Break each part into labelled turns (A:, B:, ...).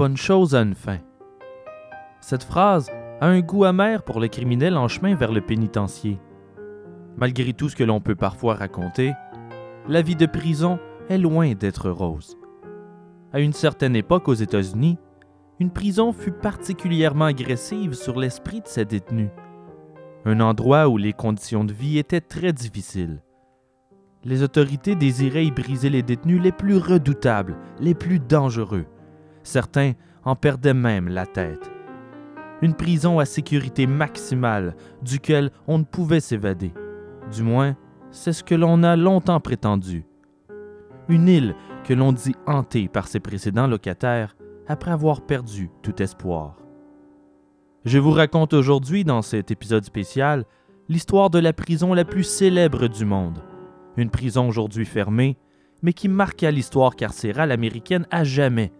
A: bonne chose a une fin. Cette phrase a un goût amer pour le criminel en chemin vers le pénitencier. Malgré tout ce que l'on peut parfois raconter, la vie de prison est loin d'être rose. À une certaine époque aux États-Unis, une prison fut particulièrement agressive sur l'esprit de ses détenus. Un endroit où les conditions de vie étaient très difficiles. Les autorités désiraient y briser les détenus les plus redoutables, les plus dangereux. Certains en perdaient même la tête. Une prison à sécurité maximale, duquel on ne pouvait s'évader. Du moins, c'est ce que l'on a longtemps prétendu. Une île que l'on dit hantée par ses précédents locataires après avoir perdu tout espoir. Je vous raconte aujourd'hui, dans cet épisode spécial, l'histoire de la prison la plus célèbre du monde. Une prison aujourd'hui fermée, mais qui marqua l'histoire carcérale américaine à jamais.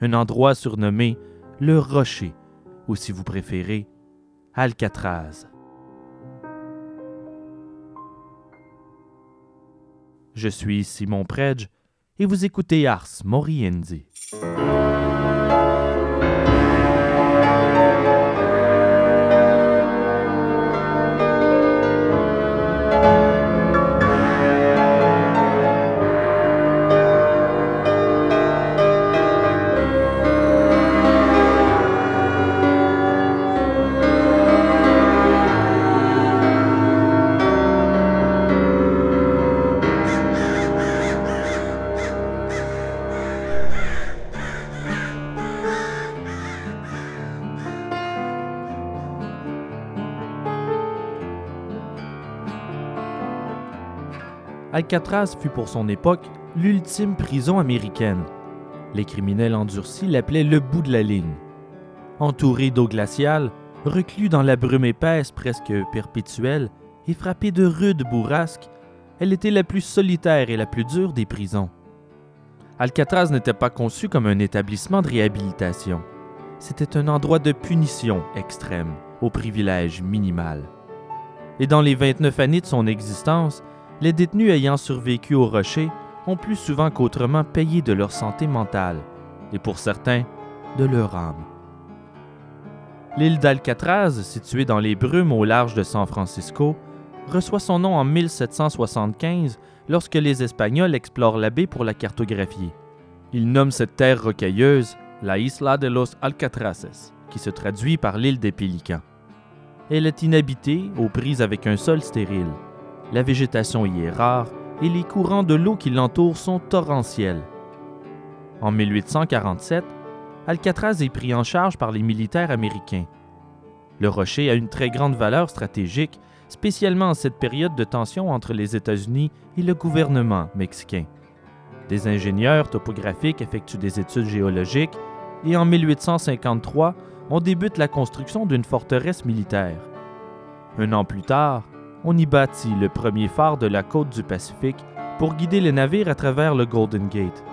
A: Un endroit surnommé le Rocher, ou si vous préférez, Alcatraz. Je suis Simon Predge et vous écoutez Ars Moriendi. Alcatraz fut pour son époque l'ultime prison américaine. Les criminels endurcis l'appelaient le bout de la ligne. Entourée d'eau glaciale, reclus dans la brume épaisse presque perpétuelle et frappée de rudes bourrasques, elle était la plus solitaire et la plus dure des prisons. Alcatraz n'était pas conçu comme un établissement de réhabilitation. C'était un endroit de punition extrême, au privilège minimal. Et dans les 29 années de son existence, les détenus ayant survécu au rocher ont plus souvent qu'autrement payé de leur santé mentale, et pour certains, de leur âme. L'île d'Alcatraz, située dans les brumes au large de San Francisco, reçoit son nom en 1775 lorsque les Espagnols explorent la baie pour la cartographier. Ils nomment cette terre rocailleuse la Isla de los Alcatraces, qui se traduit par l'île des Pélicans. Elle est inhabitée, aux prises avec un sol stérile. La végétation y est rare et les courants de l'eau qui l'entourent sont torrentiels. En 1847, Alcatraz est pris en charge par les militaires américains. Le rocher a une très grande valeur stratégique, spécialement en cette période de tension entre les États-Unis et le gouvernement mexicain. Des ingénieurs topographiques effectuent des études géologiques et en 1853, on débute la construction d'une forteresse militaire. Un an plus tard, on y bâtit le premier phare de la côte du Pacifique pour guider les navires à travers le Golden Gate.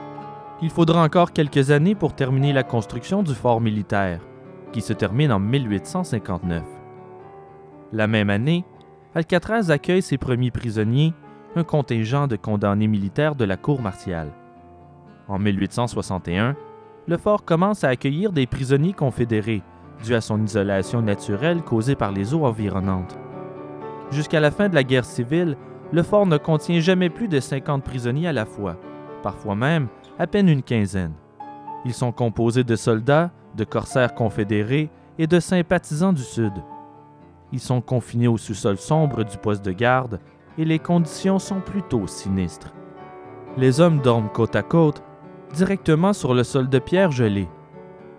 A: Il faudra encore quelques années pour terminer la construction du fort militaire, qui se termine en 1859. La même année, Alcatraz accueille ses premiers prisonniers, un contingent de condamnés militaires de la cour martiale. En 1861, le fort commence à accueillir des prisonniers confédérés, dû à son isolation naturelle causée par les eaux environnantes. Jusqu'à la fin de la guerre civile, le fort ne contient jamais plus de 50 prisonniers à la fois, parfois même à peine une quinzaine. Ils sont composés de soldats, de corsaires confédérés et de sympathisants du Sud. Ils sont confinés au sous-sol sombre du poste de garde et les conditions sont plutôt sinistres. Les hommes dorment côte à côte, directement sur le sol de pierre gelé.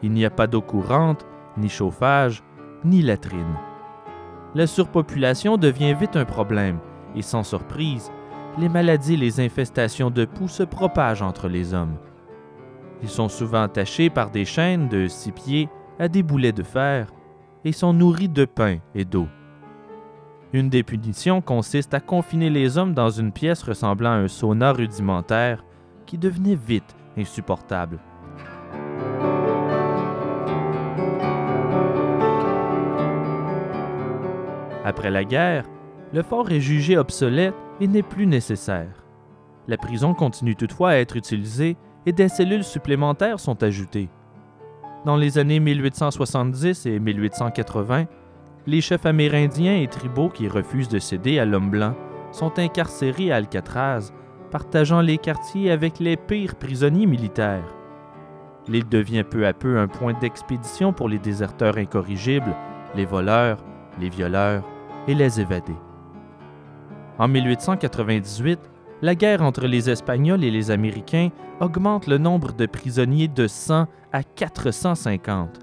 A: Il n'y a pas d'eau courante, ni chauffage, ni latrine la surpopulation devient vite un problème et sans surprise, les maladies et les infestations de poux se propagent entre les hommes. Ils sont souvent attachés par des chaînes de six pieds à des boulets de fer et sont nourris de pain et d'eau. Une des punitions consiste à confiner les hommes dans une pièce ressemblant à un sauna rudimentaire qui devenait vite insupportable. Après la guerre, le fort est jugé obsolète et n'est plus nécessaire. La prison continue toutefois à être utilisée et des cellules supplémentaires sont ajoutées. Dans les années 1870 et 1880, les chefs amérindiens et tribaux qui refusent de céder à l'homme blanc sont incarcérés à Alcatraz, partageant les quartiers avec les pires prisonniers militaires. L'île devient peu à peu un point d'expédition pour les déserteurs incorrigibles, les voleurs, les violeurs et les évadés. En 1898, la guerre entre les Espagnols et les Américains augmente le nombre de prisonniers de 100 à 450.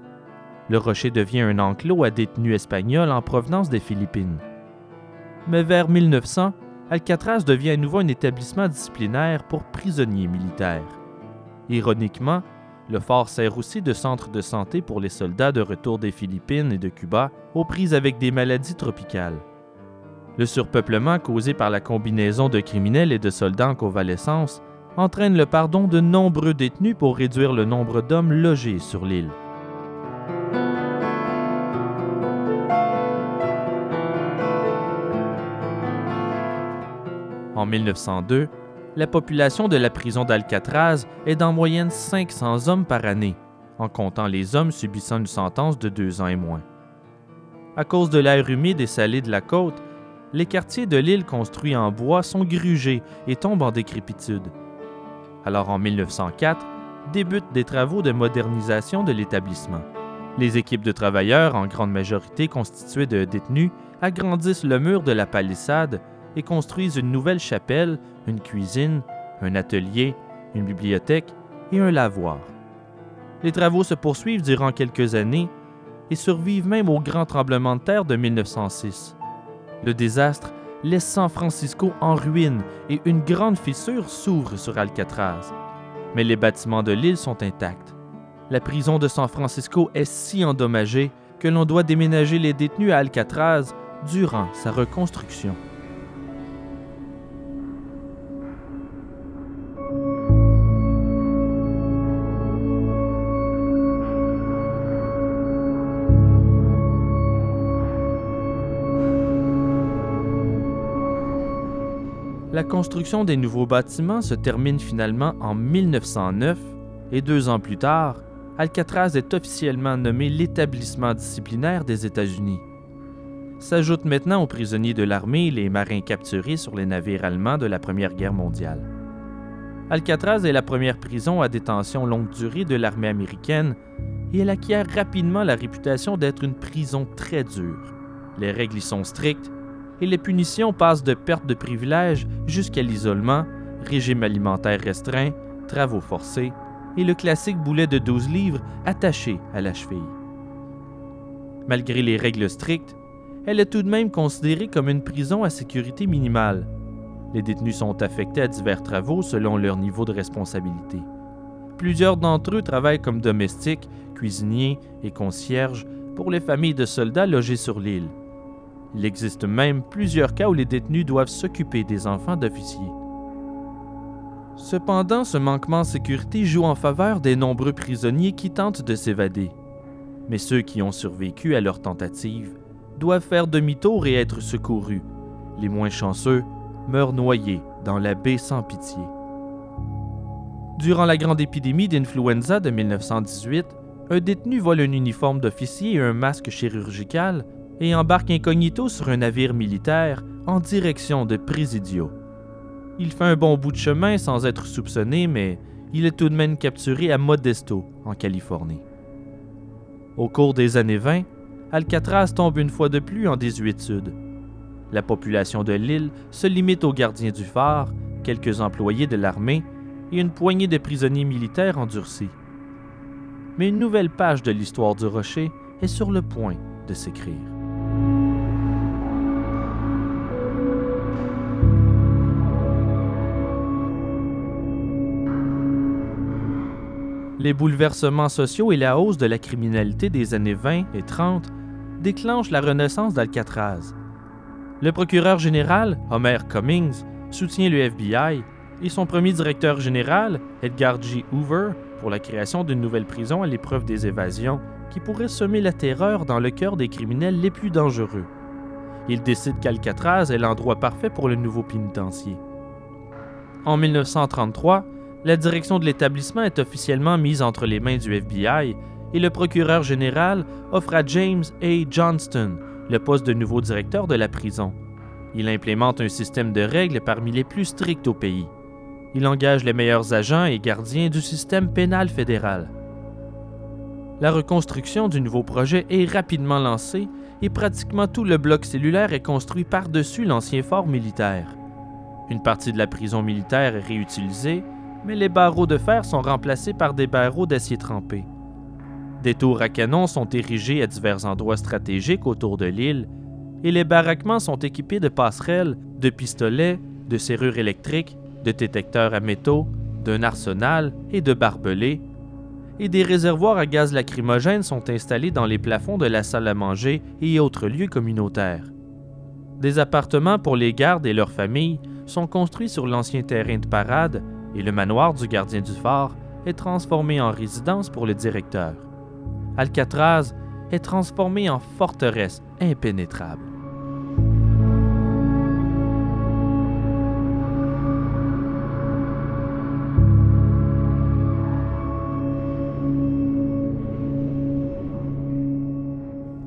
A: Le rocher devient un enclos à détenus espagnols en provenance des Philippines. Mais vers 1900, Alcatraz devient à nouveau un établissement disciplinaire pour prisonniers militaires. Ironiquement, le fort sert aussi de centre de santé pour les soldats de retour des Philippines et de Cuba aux prises avec des maladies tropicales. Le surpeuplement causé par la combinaison de criminels et de soldats en convalescence entraîne le pardon de nombreux détenus pour réduire le nombre d'hommes logés sur l'île. En 1902, la population de la prison d'Alcatraz est d'en moyenne 500 hommes par année, en comptant les hommes subissant une sentence de deux ans et moins. À cause de l'air humide et salé de la côte, les quartiers de l'île construits en bois sont grugés et tombent en décrépitude. Alors en 1904, débutent des travaux de modernisation de l'établissement. Les équipes de travailleurs, en grande majorité constituées de détenus, agrandissent le mur de la palissade et construisent une nouvelle chapelle, une cuisine, un atelier, une bibliothèque et un lavoir. Les travaux se poursuivent durant quelques années et survivent même au grand tremblement de terre de 1906. Le désastre laisse San Francisco en ruine et une grande fissure s'ouvre sur Alcatraz. Mais les bâtiments de l'île sont intacts. La prison de San Francisco est si endommagée que l'on doit déménager les détenus à Alcatraz durant sa reconstruction. La construction des nouveaux bâtiments se termine finalement en 1909 et deux ans plus tard, Alcatraz est officiellement nommé l'établissement disciplinaire des États-Unis. S'ajoutent maintenant aux prisonniers de l'armée les marins capturés sur les navires allemands de la Première Guerre mondiale. Alcatraz est la première prison à détention longue durée de l'armée américaine et elle acquiert rapidement la réputation d'être une prison très dure. Les règles y sont strictes et les punitions passent de perte de privilèges jusqu'à l'isolement, régime alimentaire restreint, travaux forcés et le classique boulet de 12 livres attaché à la cheville. Malgré les règles strictes, elle est tout de même considérée comme une prison à sécurité minimale. Les détenus sont affectés à divers travaux selon leur niveau de responsabilité. Plusieurs d'entre eux travaillent comme domestiques, cuisiniers et concierges pour les familles de soldats logés sur l'île. Il existe même plusieurs cas où les détenus doivent s'occuper des enfants d'officiers. Cependant, ce manquement de sécurité joue en faveur des nombreux prisonniers qui tentent de s'évader. Mais ceux qui ont survécu à leur tentative doivent faire demi-tour et être secourus. Les moins chanceux meurent noyés dans la baie sans pitié. Durant la grande épidémie d'influenza de 1918, un détenu vole un uniforme d'officier et un masque chirurgical et embarque incognito sur un navire militaire en direction de Presidio. Il fait un bon bout de chemin sans être soupçonné, mais il est tout de même capturé à Modesto, en Californie. Au cours des années 20, Alcatraz tombe une fois de plus en désuétude. La population de l'île se limite aux gardiens du phare, quelques employés de l'armée et une poignée de prisonniers militaires endurcis. Mais une nouvelle page de l'histoire du rocher est sur le point de s'écrire. Les bouleversements sociaux et la hausse de la criminalité des années 20 et 30 déclenchent la renaissance d'Alcatraz. Le procureur général, Homer Cummings, soutient le FBI et son premier directeur général, Edgar G. Hoover, pour la création d'une nouvelle prison à l'épreuve des évasions qui pourrait semer la terreur dans le cœur des criminels les plus dangereux. Il décide qu'Alcatraz est l'endroit parfait pour le nouveau pénitencier. En 1933, la direction de l'établissement est officiellement mise entre les mains du FBI et le procureur général offre à James A. Johnston le poste de nouveau directeur de la prison. Il implémente un système de règles parmi les plus stricts au pays. Il engage les meilleurs agents et gardiens du système pénal fédéral. La reconstruction du nouveau projet est rapidement lancée et pratiquement tout le bloc cellulaire est construit par-dessus l'ancien fort militaire. Une partie de la prison militaire est réutilisée, mais les barreaux de fer sont remplacés par des barreaux d'acier trempé. Des tours à canon sont érigées à divers endroits stratégiques autour de l'île, et les baraquements sont équipés de passerelles, de pistolets, de serrures électriques, de détecteurs à métaux, d'un arsenal et de barbelés, et des réservoirs à gaz lacrymogène sont installés dans les plafonds de la salle à manger et autres lieux communautaires. Des appartements pour les gardes et leurs familles sont construits sur l'ancien terrain de parade et le manoir du gardien du phare est transformé en résidence pour le directeur. Alcatraz est transformé en forteresse impénétrable.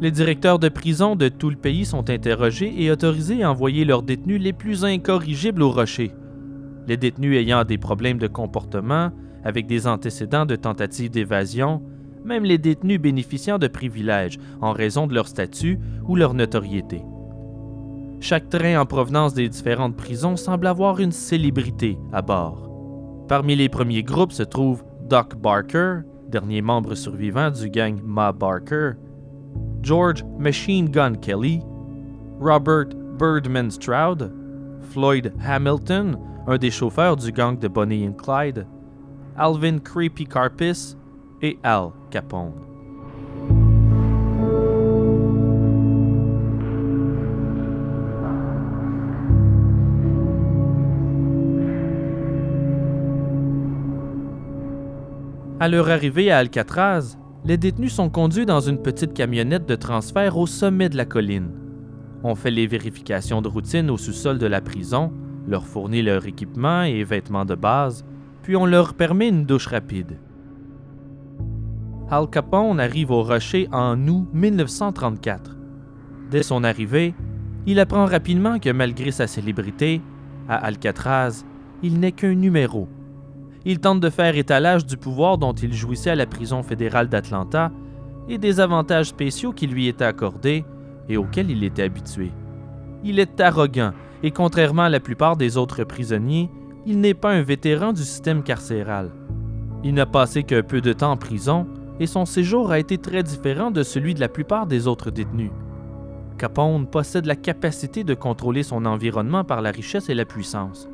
A: Les directeurs de prison de tout le pays sont interrogés et autorisés à envoyer leurs détenus les plus incorrigibles au rocher. Les détenus ayant des problèmes de comportement, avec des antécédents de tentatives d'évasion, même les détenus bénéficiant de privilèges en raison de leur statut ou leur notoriété. Chaque train en provenance des différentes prisons semble avoir une célébrité à bord. Parmi les premiers groupes se trouve Doc Barker, dernier membre survivant du gang Ma Barker, George Machine Gun Kelly, Robert Birdman Stroud, Floyd Hamilton, un des chauffeurs du gang de Bonnie and Clyde, Alvin Creepy Carpis et Al Capone. À leur arrivée à Alcatraz, les détenus sont conduits dans une petite camionnette de transfert au sommet de la colline. On fait les vérifications de routine au sous-sol de la prison, leur fournit leur équipement et vêtements de base, puis on leur permet une douche rapide. Al Capone arrive au Rocher en août 1934. Dès son arrivée, il apprend rapidement que malgré sa célébrité, à Alcatraz, il n'est qu'un numéro. Il tente de faire étalage du pouvoir dont il jouissait à la prison fédérale d'Atlanta et des avantages spéciaux qui lui étaient accordés et auxquels il était habitué. Il est arrogant et contrairement à la plupart des autres prisonniers, il n'est pas un vétéran du système carcéral. Il n'a passé que peu de temps en prison et son séjour a été très différent de celui de la plupart des autres détenus. Capone possède la capacité de contrôler son environnement par la richesse et la puissance.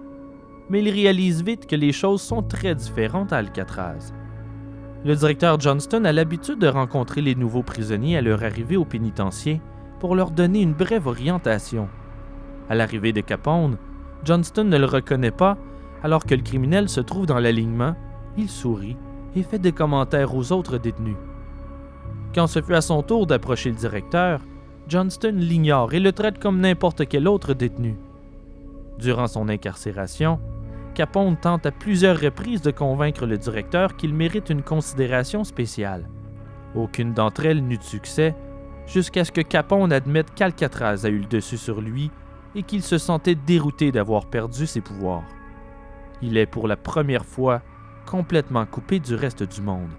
A: Mais il réalise vite que les choses sont très différentes à Alcatraz. Le directeur Johnston a l'habitude de rencontrer les nouveaux prisonniers à leur arrivée au pénitencier pour leur donner une brève orientation. À l'arrivée de Capone, Johnston ne le reconnaît pas alors que le criminel se trouve dans l'alignement. Il sourit et fait des commentaires aux autres détenus. Quand ce fut à son tour d'approcher le directeur, Johnston l'ignore et le traite comme n'importe quel autre détenu. Durant son incarcération, Capone tente à plusieurs reprises de convaincre le directeur qu'il mérite une considération spéciale. Aucune d'entre elles n'eut de succès, jusqu'à ce que Capone admette qu'Alcatraz a eu le dessus sur lui et qu'il se sentait dérouté d'avoir perdu ses pouvoirs. Il est pour la première fois complètement coupé du reste du monde.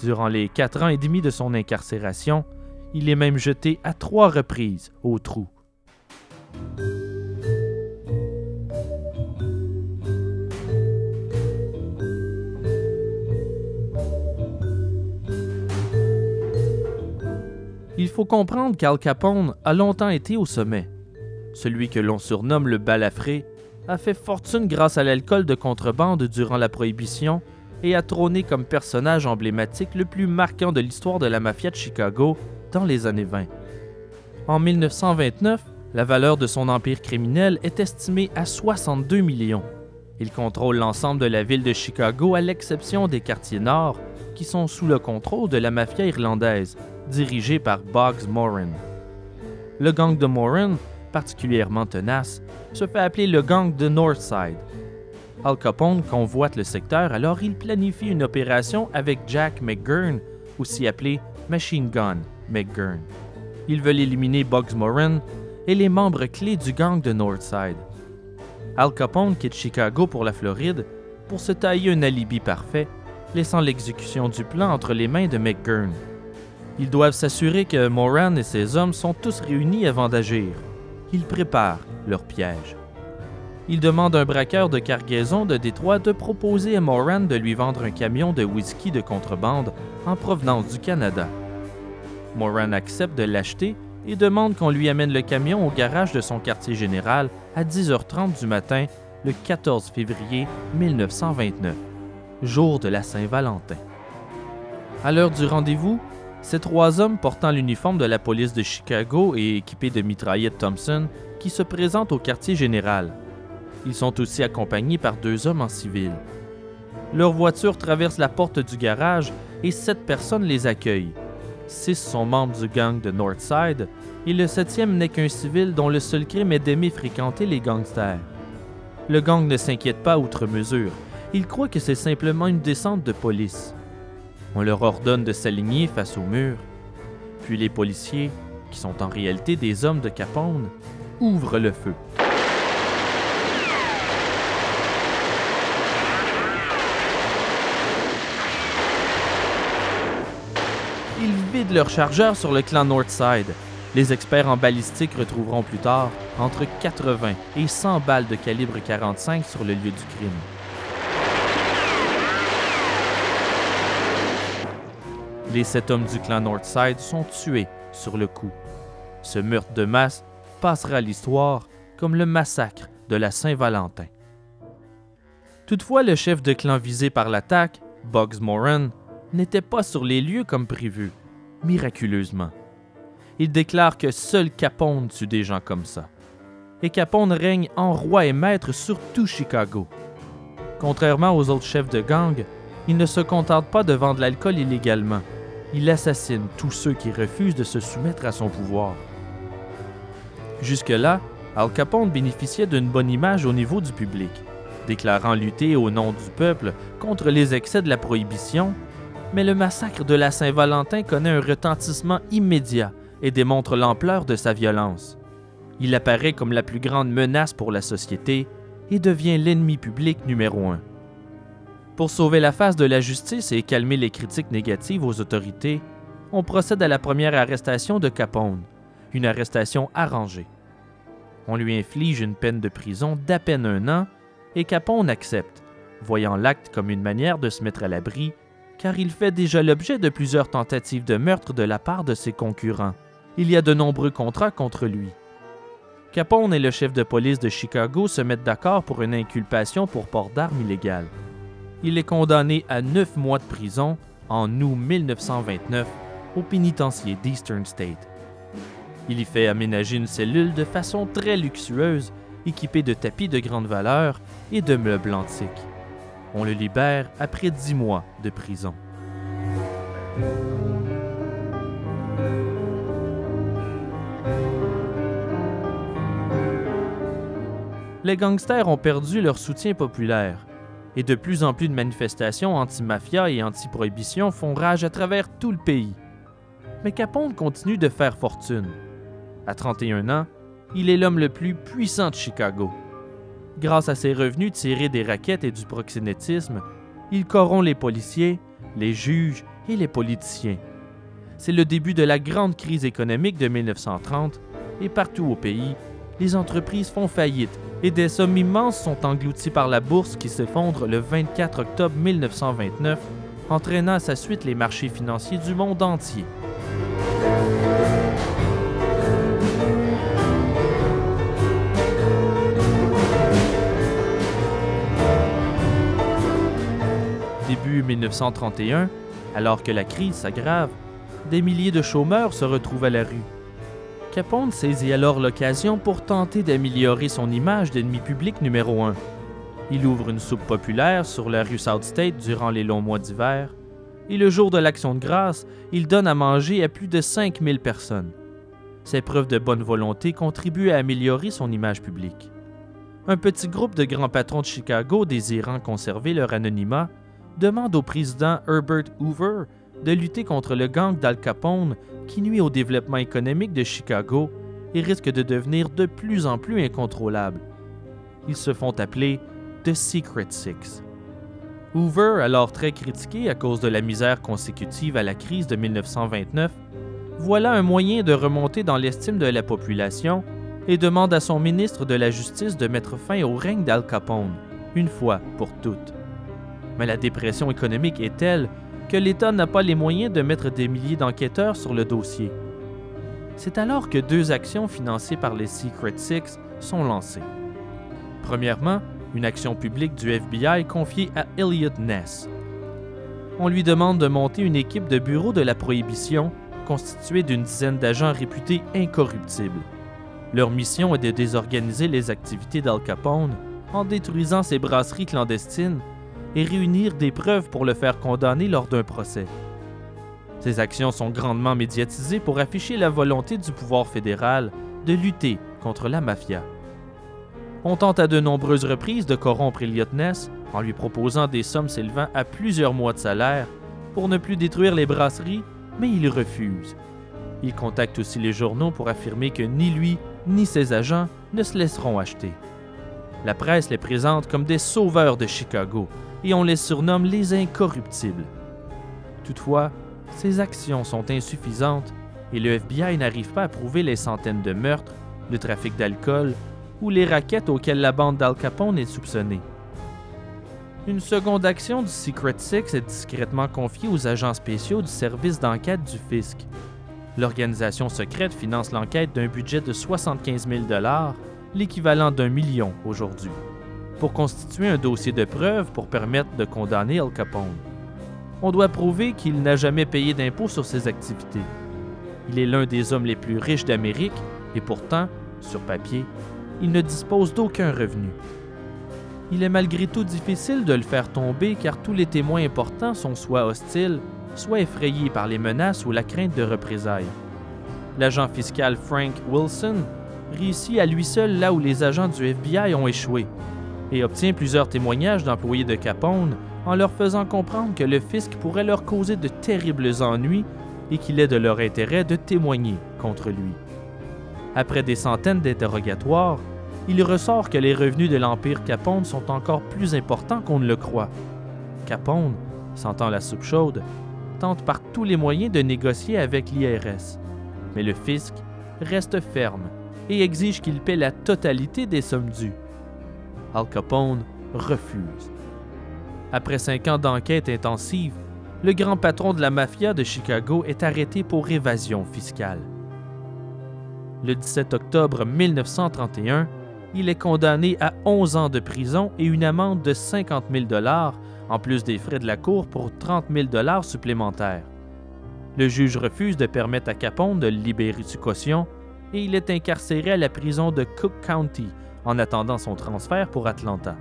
A: Durant les quatre ans et demi de son incarcération, il est même jeté à trois reprises au trou. Il faut comprendre qu'Al Capone a longtemps été au sommet. Celui que l'on surnomme le balafré a fait fortune grâce à l'alcool de contrebande durant la Prohibition et a trôné comme personnage emblématique le plus marquant de l'histoire de la mafia de Chicago dans les années 20. En 1929, la valeur de son empire criminel est estimée à 62 millions. Il contrôle l'ensemble de la ville de Chicago à l'exception des quartiers nord qui sont sous le contrôle de la mafia irlandaise, dirigée par Boggs Moran. Le gang de Moran particulièrement tenace, se fait appeler le gang de Northside. Al Capone convoite le secteur alors il planifie une opération avec Jack McGurn, aussi appelé Machine Gun McGurn. Ils veulent éliminer Bugs Moran et les membres clés du gang de Northside. Al Capone quitte Chicago pour la Floride pour se tailler un alibi parfait, laissant l'exécution du plan entre les mains de McGurn. Ils doivent s'assurer que Moran et ses hommes sont tous réunis avant d'agir. Ils préparent leur piège. Ils demandent à un braqueur de cargaison de Détroit de proposer à Moran de lui vendre un camion de whisky de contrebande en provenance du Canada. Moran accepte de l'acheter et demande qu'on lui amène le camion au garage de son quartier général à 10h30 du matin le 14 février 1929, jour de la Saint-Valentin. À l'heure du rendez-vous, ces trois hommes portant l'uniforme de la police de Chicago et équipés de mitraillettes Thompson qui se présentent au quartier général. Ils sont aussi accompagnés par deux hommes en civil. Leur voiture traverse la porte du garage et sept personnes les accueillent. Six sont membres du gang de Northside et le septième n'est qu'un civil dont le seul crime est d'aimer fréquenter les gangsters. Le gang ne s'inquiète pas outre mesure. Il croit que c'est simplement une descente de police. On leur ordonne de s'aligner face au mur. Puis les policiers, qui sont en réalité des hommes de Capone, ouvrent le feu. Ils vident leur chargeur sur le clan Northside. Les experts en balistique retrouveront plus tard entre 80 et 100 balles de calibre 45 sur le lieu du crime. Les sept hommes du clan Northside sont tués sur le coup. Ce meurtre de masse passera l'histoire comme le massacre de la Saint-Valentin. Toutefois, le chef de clan visé par l'attaque, Bugs Moran, n'était pas sur les lieux comme prévu, miraculeusement. Il déclare que seul Capone tue des gens comme ça. Et Capone règne en roi et maître sur tout Chicago. Contrairement aux autres chefs de gang, il ne se contente pas de vendre l'alcool illégalement. Il assassine tous ceux qui refusent de se soumettre à son pouvoir. Jusque-là, Al Capone bénéficiait d'une bonne image au niveau du public, déclarant lutter au nom du peuple contre les excès de la prohibition mais le massacre de la Saint-Valentin connaît un retentissement immédiat et démontre l'ampleur de sa violence. Il apparaît comme la plus grande menace pour la société et devient l'ennemi public numéro un. Pour sauver la face de la justice et calmer les critiques négatives aux autorités, on procède à la première arrestation de Capone, une arrestation arrangée. On lui inflige une peine de prison d'à peine un an et Capone accepte, voyant l'acte comme une manière de se mettre à l'abri car il fait déjà l'objet de plusieurs tentatives de meurtre de la part de ses concurrents. Il y a de nombreux contrats contre lui. Capone et le chef de police de Chicago se mettent d'accord pour une inculpation pour port d'armes illégales. Il est condamné à neuf mois de prison en août 1929 au pénitencier d'Eastern State. Il y fait aménager une cellule de façon très luxueuse, équipée de tapis de grande valeur et de meubles antiques. On le libère après dix mois de prison. Les gangsters ont perdu leur soutien populaire et de plus en plus de manifestations anti-mafia et anti-prohibition font rage à travers tout le pays. Mais Capone continue de faire fortune. À 31 ans, il est l'homme le plus puissant de Chicago. Grâce à ses revenus tirés des raquettes et du proxénétisme, il corrompt les policiers, les juges et les politiciens. C'est le début de la grande crise économique de 1930 et partout au pays, les entreprises font faillite et des sommes immenses sont englouties par la bourse qui s'effondre le 24 octobre 1929, entraînant à sa suite les marchés financiers du monde entier. début 1931, alors que la crise s'aggrave, des milliers de chômeurs se retrouvent à la rue. Capone saisit alors l'occasion pour tenter d'améliorer son image d'ennemi public numéro un. Il ouvre une soupe populaire sur la rue South State durant les longs mois d'hiver, et le jour de l'Action de grâce, il donne à manger à plus de 5000 personnes. Ces preuves de bonne volonté contribuent à améliorer son image publique. Un petit groupe de grands patrons de Chicago désirant conserver leur anonymat demande au président Herbert Hoover de lutter contre le gang d'Al Capone qui nuit au développement économique de Chicago et risque de devenir de plus en plus incontrôlable. Ils se font appeler The Secret Six. Hoover, alors très critiqué à cause de la misère consécutive à la crise de 1929, voilà un moyen de remonter dans l'estime de la population et demande à son ministre de la Justice de mettre fin au règne d'Al Capone, une fois pour toutes. Mais la dépression économique est telle que l'État n'a pas les moyens de mettre des milliers d'enquêteurs sur le dossier. C'est alors que deux actions financées par les Secret Six sont lancées. Premièrement, une action publique du FBI confiée à Elliot Ness. On lui demande de monter une équipe de bureau de la prohibition constituée d'une dizaine d'agents réputés incorruptibles. Leur mission est de désorganiser les activités d'Al Capone en détruisant ses brasseries clandestines et réunir des preuves pour le faire condamner lors d'un procès. Ces actions sont grandement médiatisées pour afficher la volonté du pouvoir fédéral de lutter contre la mafia. On tente à de nombreuses reprises de corrompre Elliot Ness en lui proposant des sommes s'élevant à plusieurs mois de salaire pour ne plus détruire les brasseries, mais il refuse. Il contacte aussi les journaux pour affirmer que ni lui ni ses agents ne se laisseront acheter. La presse les présente comme des sauveurs de Chicago et on les surnomme les incorruptibles. Toutefois, ces actions sont insuffisantes et le FBI n'arrive pas à prouver les centaines de meurtres, le trafic d'alcool ou les raquettes auxquelles la bande d'Al Capone est soupçonnée. Une seconde action du Secret Six est discrètement confiée aux agents spéciaux du service d'enquête du fisc. L'organisation secrète finance l'enquête d'un budget de 75 000 l'équivalent d'un million aujourd'hui, pour constituer un dossier de preuve pour permettre de condamner Al Capone. On doit prouver qu'il n'a jamais payé d'impôts sur ses activités. Il est l'un des hommes les plus riches d'Amérique et pourtant, sur papier, il ne dispose d'aucun revenu. Il est malgré tout difficile de le faire tomber car tous les témoins importants sont soit hostiles, soit effrayés par les menaces ou la crainte de représailles. L'agent fiscal Frank Wilson réussit à lui seul là où les agents du FBI ont échoué et obtient plusieurs témoignages d'employés de Capone en leur faisant comprendre que le fisc pourrait leur causer de terribles ennuis et qu'il est de leur intérêt de témoigner contre lui. Après des centaines d'interrogatoires, il ressort que les revenus de l'Empire Capone sont encore plus importants qu'on ne le croit. Capone, sentant la soupe chaude, tente par tous les moyens de négocier avec l'IRS. Mais le fisc reste ferme et exige qu'il paie la totalité des sommes dues. Al Capone refuse. Après cinq ans d'enquête intensive, le grand patron de la mafia de Chicago est arrêté pour évasion fiscale. Le 17 octobre 1931, il est condamné à 11 ans de prison et une amende de 50 000 en plus des frais de la cour pour 30 000 supplémentaires. Le juge refuse de permettre à Capone de libérer sous caution et il est incarcéré à la prison de Cook County en attendant son transfert pour Atlanta.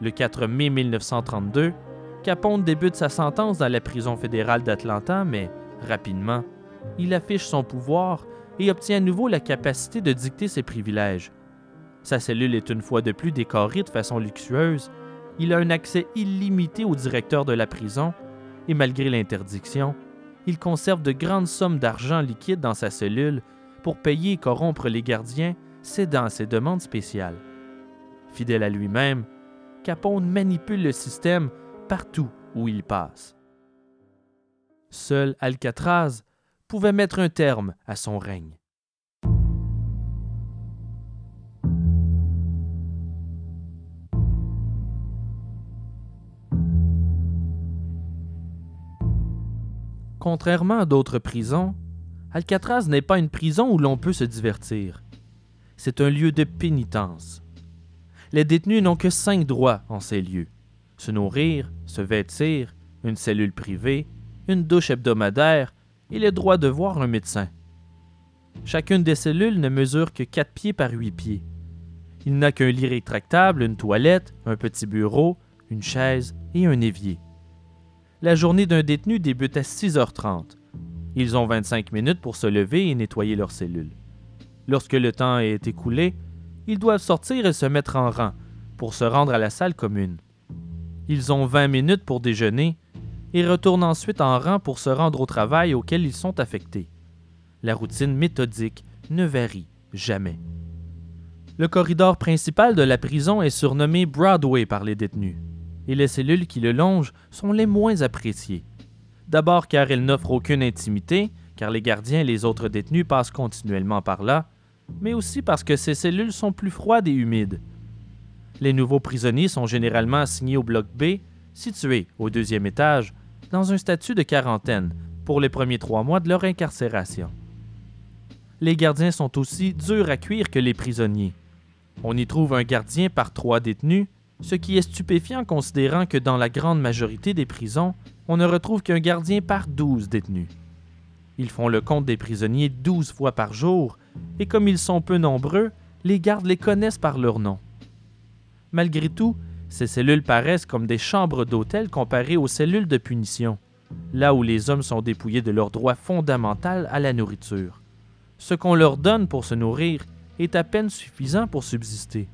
A: Le 4 mai 1932, Capone débute sa sentence dans la prison fédérale d'Atlanta, mais rapidement, il affiche son pouvoir et obtient à nouveau la capacité de dicter ses privilèges. Sa cellule est une fois de plus décorée de façon luxueuse, il a un accès illimité au directeur de la prison, et malgré l'interdiction, il conserve de grandes sommes d'argent liquide dans sa cellule pour payer et corrompre les gardiens cédant à ses demandes spéciales. Fidèle à lui-même, Capone manipule le système partout où il passe. Seul Alcatraz pouvait mettre un terme à son règne. Contrairement à d'autres prisons, Alcatraz n'est pas une prison où l'on peut se divertir. C'est un lieu de pénitence. Les détenus n'ont que cinq droits en ces lieux se nourrir, se vêtir, une cellule privée, une douche hebdomadaire et le droit de voir un médecin. Chacune des cellules ne mesure que 4 pieds par 8 pieds. Il n'a qu'un lit rétractable, une toilette, un petit bureau, une chaise et un évier. La journée d'un détenu débute à 6h30. Ils ont 25 minutes pour se lever et nettoyer leurs cellules. Lorsque le temps est écoulé, ils doivent sortir et se mettre en rang pour se rendre à la salle commune. Ils ont 20 minutes pour déjeuner et retournent ensuite en rang pour se rendre au travail auquel ils sont affectés. La routine méthodique ne varie jamais. Le corridor principal de la prison est surnommé Broadway par les détenus, et les cellules qui le longent sont les moins appréciées. D'abord car elles n'offrent aucune intimité, car les gardiens et les autres détenus passent continuellement par là, mais aussi parce que ces cellules sont plus froides et humides. Les nouveaux prisonniers sont généralement assignés au bloc B, situé au deuxième étage, dans un statut de quarantaine pour les premiers trois mois de leur incarcération. Les gardiens sont aussi durs à cuire que les prisonniers. On y trouve un gardien par trois détenus, ce qui est stupéfiant considérant que dans la grande majorité des prisons, on ne retrouve qu'un gardien par douze détenus. Ils font le compte des prisonniers douze fois par jour, et comme ils sont peu nombreux, les gardes les connaissent par leur nom. Malgré tout, ces cellules paraissent comme des chambres d'hôtel comparées aux cellules de punition, là où les hommes sont dépouillés de leur droit fondamental à la nourriture. Ce qu'on leur donne pour se nourrir est à peine suffisant pour subsister.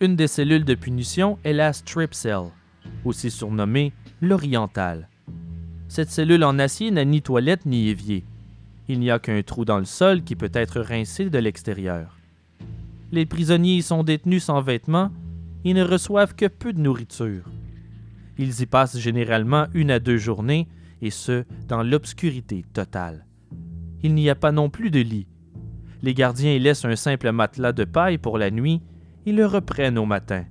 A: Une des cellules de punition est la strip cell, aussi surnommée l'orientale. Cette cellule en acier n'a ni toilette ni évier. Il n'y a qu'un trou dans le sol qui peut être rincé de l'extérieur. Les prisonniers y sont détenus sans vêtements et ne reçoivent que peu de nourriture. Ils y passent généralement une à deux journées, et ce, dans l'obscurité totale. Il n'y a pas non plus de lit, les gardiens y laissent un simple matelas de paille pour la nuit et le reprennent au matin.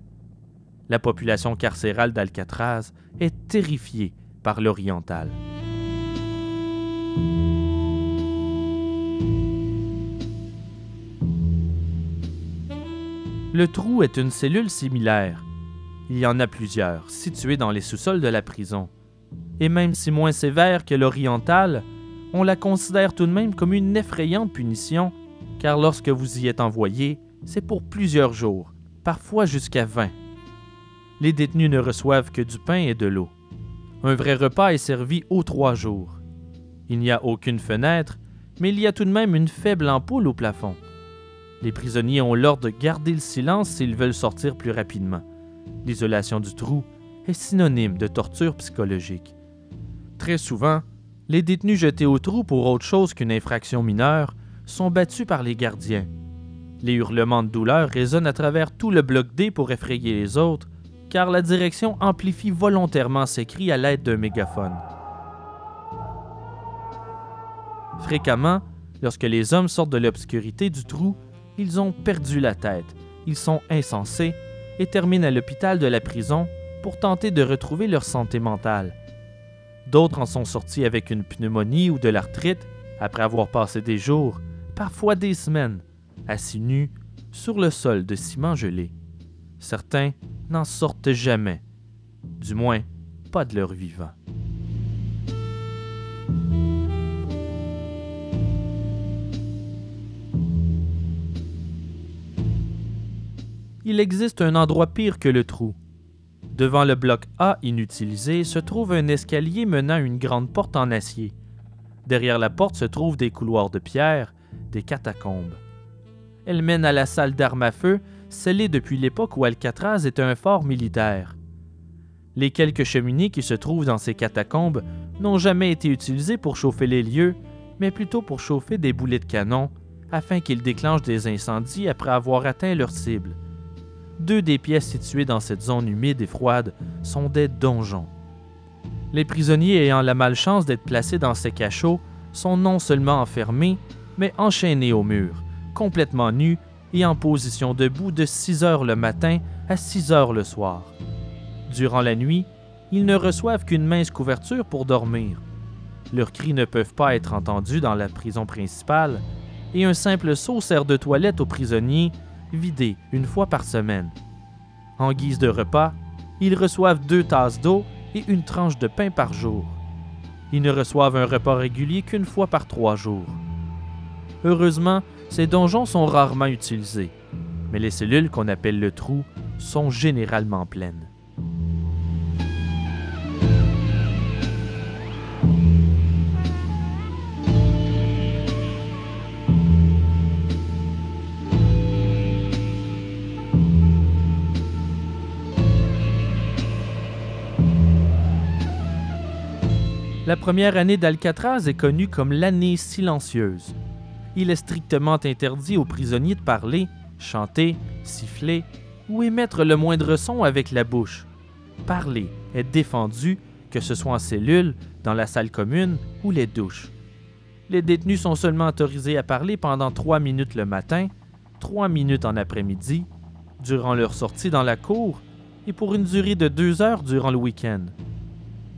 A: La population carcérale d'Alcatraz est terrifiée par l'oriental. Le trou est une cellule similaire. Il y en a plusieurs, situées dans les sous-sols de la prison. Et même si moins sévère que l'oriental, on la considère tout de même comme une effrayante punition car lorsque vous y êtes envoyé, c'est pour plusieurs jours, parfois jusqu'à 20. Les détenus ne reçoivent que du pain et de l'eau. Un vrai repas est servi aux trois jours. Il n'y a aucune fenêtre, mais il y a tout de même une faible ampoule au plafond. Les prisonniers ont l'ordre de garder le silence s'ils veulent sortir plus rapidement. L'isolation du trou est synonyme de torture psychologique. Très souvent, les détenus jetés au trou pour autre chose qu'une infraction mineure sont battus par les gardiens. Les hurlements de douleur résonnent à travers tout le bloc D pour effrayer les autres, car la direction amplifie volontairement ces cris à l'aide d'un mégaphone. Fréquemment, lorsque les hommes sortent de l'obscurité du trou, ils ont perdu la tête, ils sont insensés et terminent à l'hôpital de la prison pour tenter de retrouver leur santé mentale. D'autres en sont sortis avec une pneumonie ou de l'arthrite après avoir passé des jours parfois des semaines, assis nus sur le sol de ciment gelé. Certains n'en sortent jamais, du moins pas de leur vivant. Il existe un endroit pire que le trou. Devant le bloc A inutilisé se trouve un escalier menant à une grande porte en acier. Derrière la porte se trouvent des couloirs de pierre des catacombes. Elle mène à la salle d'armes à feu, scellée depuis l'époque où Alcatraz était un fort militaire. Les quelques cheminées qui se trouvent dans ces catacombes n'ont jamais été utilisées pour chauffer les lieux, mais plutôt pour chauffer des boulets de canon, afin qu'ils déclenchent des incendies après avoir atteint leur cible. Deux des pièces situées dans cette zone humide et froide sont des donjons. Les prisonniers ayant la malchance d'être placés dans ces cachots sont non seulement enfermés, mais enchaînés au mur, complètement nus et en position debout de 6 heures le matin à 6 heures le soir. Durant la nuit, ils ne reçoivent qu'une mince couverture pour dormir. Leurs cris ne peuvent pas être entendus dans la prison principale et un simple seau sert de toilette aux prisonniers, vidé une fois par semaine. En guise de repas, ils reçoivent deux tasses d'eau et une tranche de pain par jour. Ils ne reçoivent un repas régulier qu'une fois par trois jours. Heureusement, ces donjons sont rarement utilisés, mais les cellules qu'on appelle le trou sont généralement pleines. La première année d'Alcatraz est connue comme l'année silencieuse. Il est strictement interdit aux prisonniers de parler, chanter, siffler ou émettre le moindre son avec la bouche. Parler est défendu, que ce soit en cellule, dans la salle commune ou les douches. Les détenus sont seulement autorisés à parler pendant trois minutes le matin, trois minutes en après-midi, durant leur sortie dans la cour et pour une durée de deux heures durant le week-end.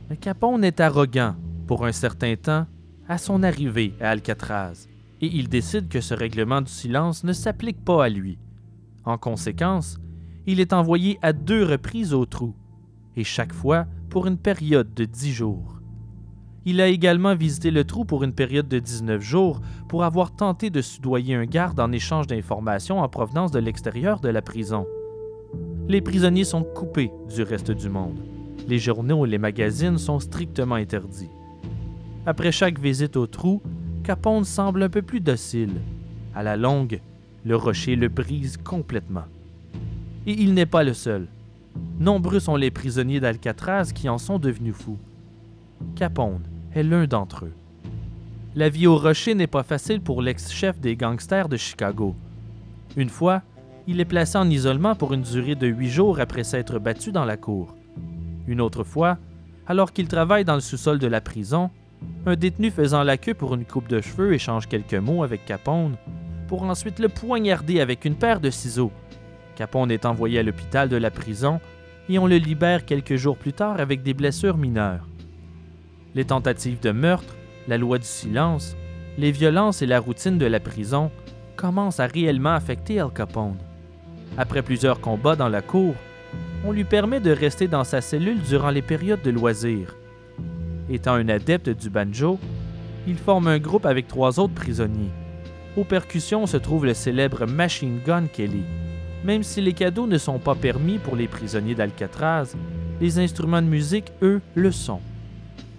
A: Mais Capone est arrogant, pour un certain temps, à son arrivée à Alcatraz, et il décide que ce règlement du silence ne s'applique pas à lui. En conséquence, il est envoyé à deux reprises au trou, et chaque fois pour une période de dix jours. Il a également visité le trou pour une période de 19 jours pour avoir tenté de soudoyer un garde en échange d'informations en provenance de l'extérieur de la prison. Les prisonniers sont coupés du reste du monde. Les journaux et les magazines sont strictement interdits. Après chaque visite au trou, Capone semble un peu plus docile. À la longue, le rocher le brise complètement. Et il n'est pas le seul. Nombreux sont les prisonniers d'Alcatraz qui en sont devenus fous. Capone est l'un d'entre eux. La vie au rocher n'est pas facile pour l'ex-chef des gangsters de Chicago. Une fois, il est placé en isolement pour une durée de huit jours après s'être battu dans la cour. Une autre fois, alors qu'il travaille dans le sous-sol de la prison, un détenu faisant la queue pour une coupe de cheveux échange quelques mots avec Capone pour ensuite le poignarder avec une paire de ciseaux. Capone est envoyé à l'hôpital de la prison et on le libère quelques jours plus tard avec des blessures mineures les tentatives de meurtre, la loi du silence, les violences et la routine de la prison commencent à réellement affecter Al Capone. Après plusieurs combats dans la cour, on lui permet de rester dans sa cellule durant les périodes de loisirs. Étant un adepte du banjo, il forme un groupe avec trois autres prisonniers. Aux percussions se trouve le célèbre Machine Gun Kelly. Même si les cadeaux ne sont pas permis pour les prisonniers d'Alcatraz, les instruments de musique, eux, le sont.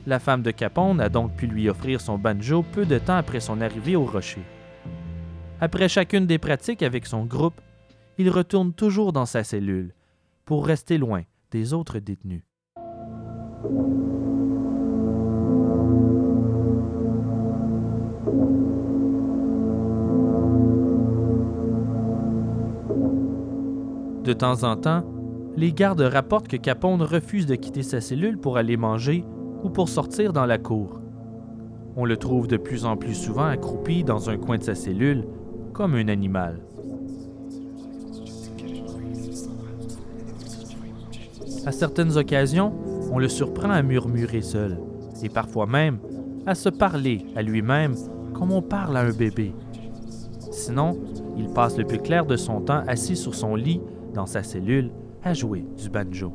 A: La femme de Capone a donc pu lui offrir son banjo peu de temps après son arrivée au rocher. Après chacune des pratiques avec son groupe, il retourne toujours dans sa cellule pour rester loin des autres détenus. De temps en temps, les gardes rapportent que Capone refuse de quitter sa cellule pour aller manger ou pour sortir dans la cour. On le trouve de plus en plus souvent accroupi dans un coin de sa cellule, comme un animal. À certaines occasions, on le surprend à murmurer seul, et parfois même à se parler à lui-même comme on parle à un bébé. Sinon, il passe le plus clair de son temps assis sur son lit dans sa cellule à jouer du banjo.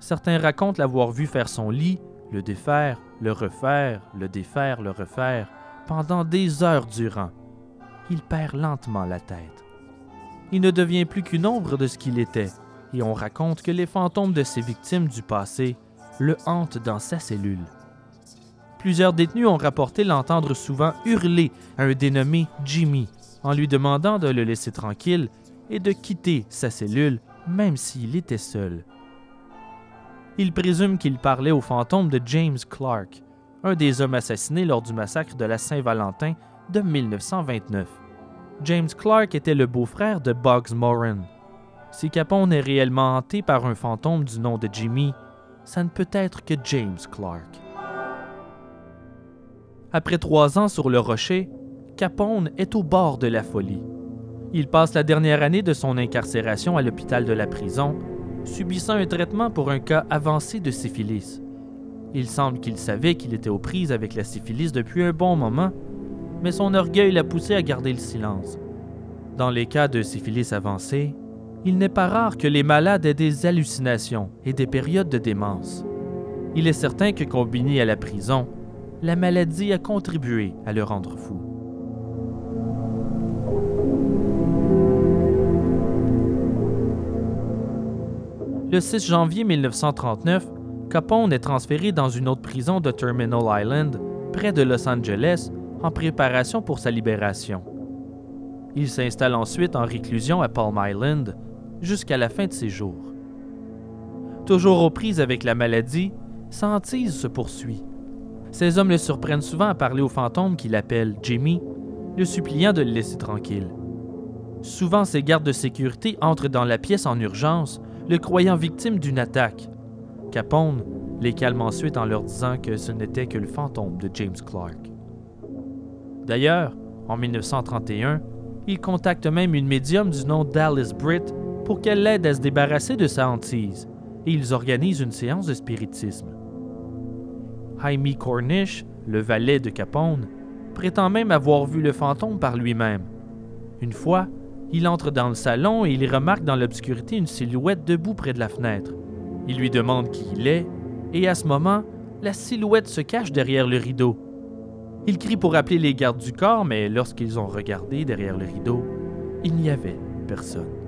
A: Certains racontent l'avoir vu faire son lit, le défaire, le refaire, le défaire, le refaire, pendant des heures durant. Il perd lentement la tête. Il ne devient plus qu'une ombre de ce qu'il était, et on raconte que les fantômes de ses victimes du passé le hantent dans sa cellule. Plusieurs détenus ont rapporté l'entendre souvent hurler à un dénommé Jimmy en lui demandant de le laisser tranquille et de quitter sa cellule même s'il était seul il présume qu'il parlait au fantôme de James Clark, un des hommes assassinés lors du massacre de la Saint-Valentin de 1929. James Clark était le beau-frère de Bugs Moran. Si Capone est réellement hanté par un fantôme du nom de Jimmy, ça ne peut être que James Clark. Après trois ans sur le rocher, Capone est au bord de la folie. Il passe la dernière année de son incarcération à l'hôpital de la prison subissant un traitement pour un cas avancé de syphilis. Il semble qu'il savait qu'il était aux prises avec la syphilis depuis un bon moment, mais son orgueil l'a poussé à garder le silence. Dans les cas de syphilis avancée, il n'est pas rare que les malades aient des hallucinations et des périodes de démence. Il est certain que combiné à la prison, la maladie a contribué à le rendre fou. Le 6 janvier 1939, Capone est transféré dans une autre prison de Terminal Island, près de Los Angeles, en préparation pour sa libération. Il s'installe ensuite en réclusion à Palm Island jusqu'à la fin de ses jours. Toujours aux prises avec la maladie, sa se poursuit. Ces hommes le surprennent souvent à parler au fantôme qu'il appelle Jimmy, le suppliant de le laisser tranquille. Souvent, ses gardes de sécurité entrent dans la pièce en urgence, le croyant victime d'une attaque. Capone les calme ensuite en leur disant que ce n'était que le fantôme de James Clark. D'ailleurs, en 1931, il contacte même une médium du nom d'Alice Britt pour qu'elle l'aide à se débarrasser de sa hantise, et ils organisent une séance de spiritisme. Jaime Cornish, le valet de Capone, prétend même avoir vu le fantôme par lui-même. Une fois, il entre dans le salon et il remarque dans l'obscurité une silhouette debout près de la fenêtre. Il lui demande qui il est, et à ce moment, la silhouette se cache derrière le rideau. Il crie pour appeler les gardes du corps, mais lorsqu'ils ont regardé derrière le rideau, il n'y avait personne.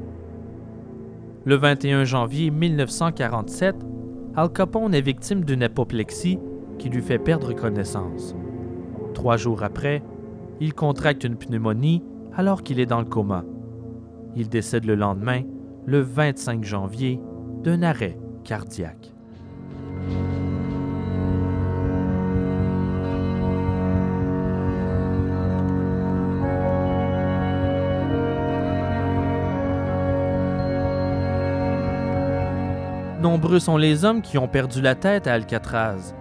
A: Le 21 janvier 1947, Al Capone est victime d'une apoplexie qui lui fait perdre connaissance. Trois jours après, il contracte une pneumonie alors qu'il est dans le coma. Il décède le lendemain, le 25 janvier, d'un arrêt cardiaque. Nombreux sont les hommes qui ont perdu la tête à Alcatraz.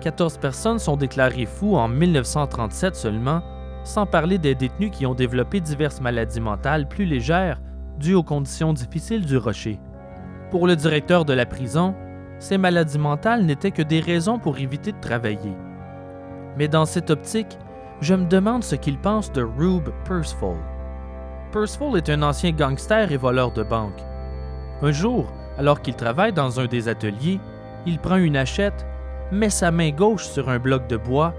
A: 14 personnes sont déclarées fous en 1937 seulement, sans parler des détenus qui ont développé diverses maladies mentales plus légères dues aux conditions difficiles du rocher. Pour le directeur de la prison, ces maladies mentales n'étaient que des raisons pour éviter de travailler. Mais dans cette optique, je me demande ce qu'il pense de Rube Pursfall. Pursfall est un ancien gangster et voleur de banque. Un jour, alors qu'il travaille dans un des ateliers, il prend une hachette met sa main gauche sur un bloc de bois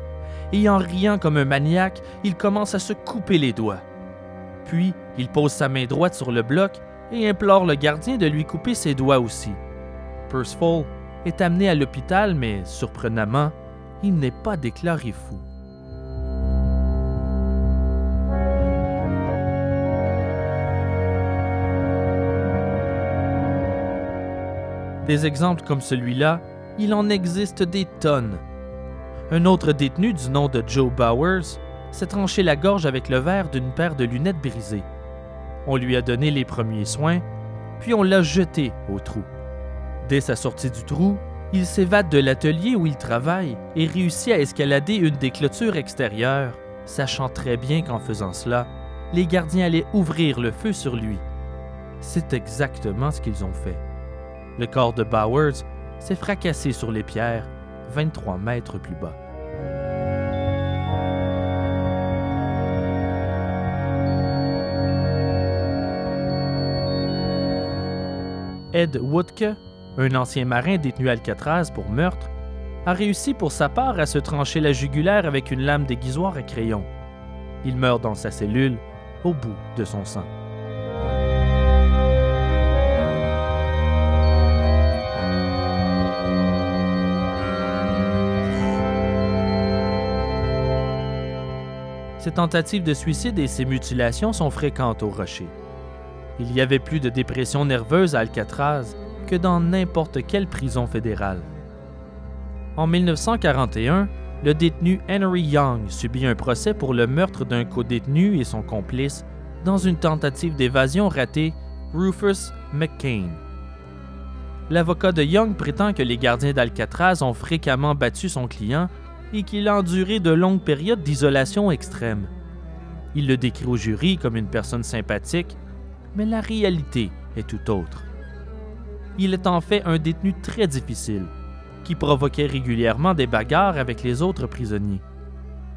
A: et en riant comme un maniaque, il commence à se couper les doigts. Puis, il pose sa main droite sur le bloc et implore le gardien de lui couper ses doigts aussi. Percival est amené à l'hôpital, mais surprenamment, il n'est pas déclaré fou. Des exemples comme celui-là il en existe des tonnes. Un autre détenu du nom de Joe Bowers s'est tranché la gorge avec le verre d'une paire de lunettes brisées. On lui a donné les premiers soins, puis on l'a jeté au trou. Dès sa sortie du trou, il s'évade de l'atelier où il travaille et réussit à escalader une des clôtures extérieures, sachant très bien qu'en faisant cela, les gardiens allaient ouvrir le feu sur lui. C'est exactement ce qu'ils ont fait. Le corps de Bowers s'est fracassé sur les pierres 23 mètres plus bas. Ed Woodke, un ancien marin détenu à Alcatraz pour meurtre, a réussi pour sa part à se trancher la jugulaire avec une lame déguisoire à crayon. Il meurt dans sa cellule au bout de son sang. Ces tentatives de suicide et ces mutilations sont fréquentes au Rocher. Il y avait plus de dépression nerveuse à Alcatraz que dans n'importe quelle prison fédérale. En 1941, le détenu Henry Young subit un procès pour le meurtre d'un co-détenu et son complice dans une tentative d'évasion ratée, Rufus McCain. L'avocat de Young prétend que les gardiens d'Alcatraz ont fréquemment battu son client et qu'il a enduré de longues périodes d'isolation extrême. Il le décrit au jury comme une personne sympathique, mais la réalité est tout autre. Il est en fait un détenu très difficile, qui provoquait régulièrement des bagarres avec les autres prisonniers.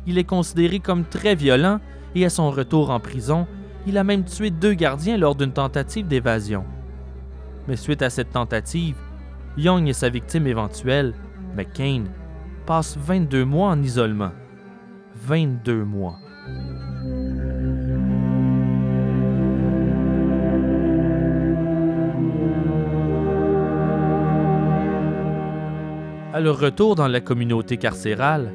A: Il est considéré comme très violent et à son retour en prison, il a même tué deux gardiens lors d'une tentative d'évasion. Mais suite à cette tentative, Young et sa victime éventuelle, McCain, passe 22 mois en isolement. 22 mois. À leur retour dans la communauté carcérale,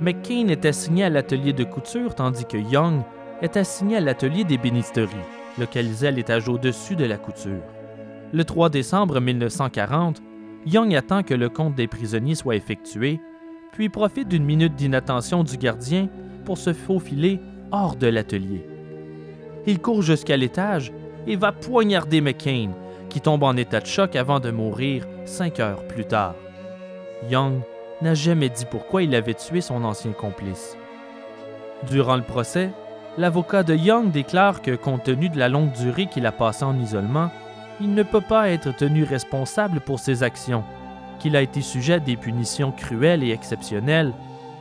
A: McCain est assigné à l'atelier de couture tandis que Young est assigné à l'atelier d'ébénisterie, localisé à l'étage au-dessus de la couture. Le 3 décembre 1940, Young attend que le compte des prisonniers soit effectué, puis profite d'une minute d'inattention du gardien pour se faufiler hors de l'atelier. Il court jusqu'à l'étage et va poignarder McCain, qui tombe en état de choc avant de mourir cinq heures plus tard. Young n'a jamais dit pourquoi il avait tué son ancien complice. Durant le procès, l'avocat de Young déclare que, compte tenu de la longue durée qu'il a passée en isolement, il ne peut pas être tenu responsable pour ses actions, qu'il a été sujet à des punitions cruelles et exceptionnelles,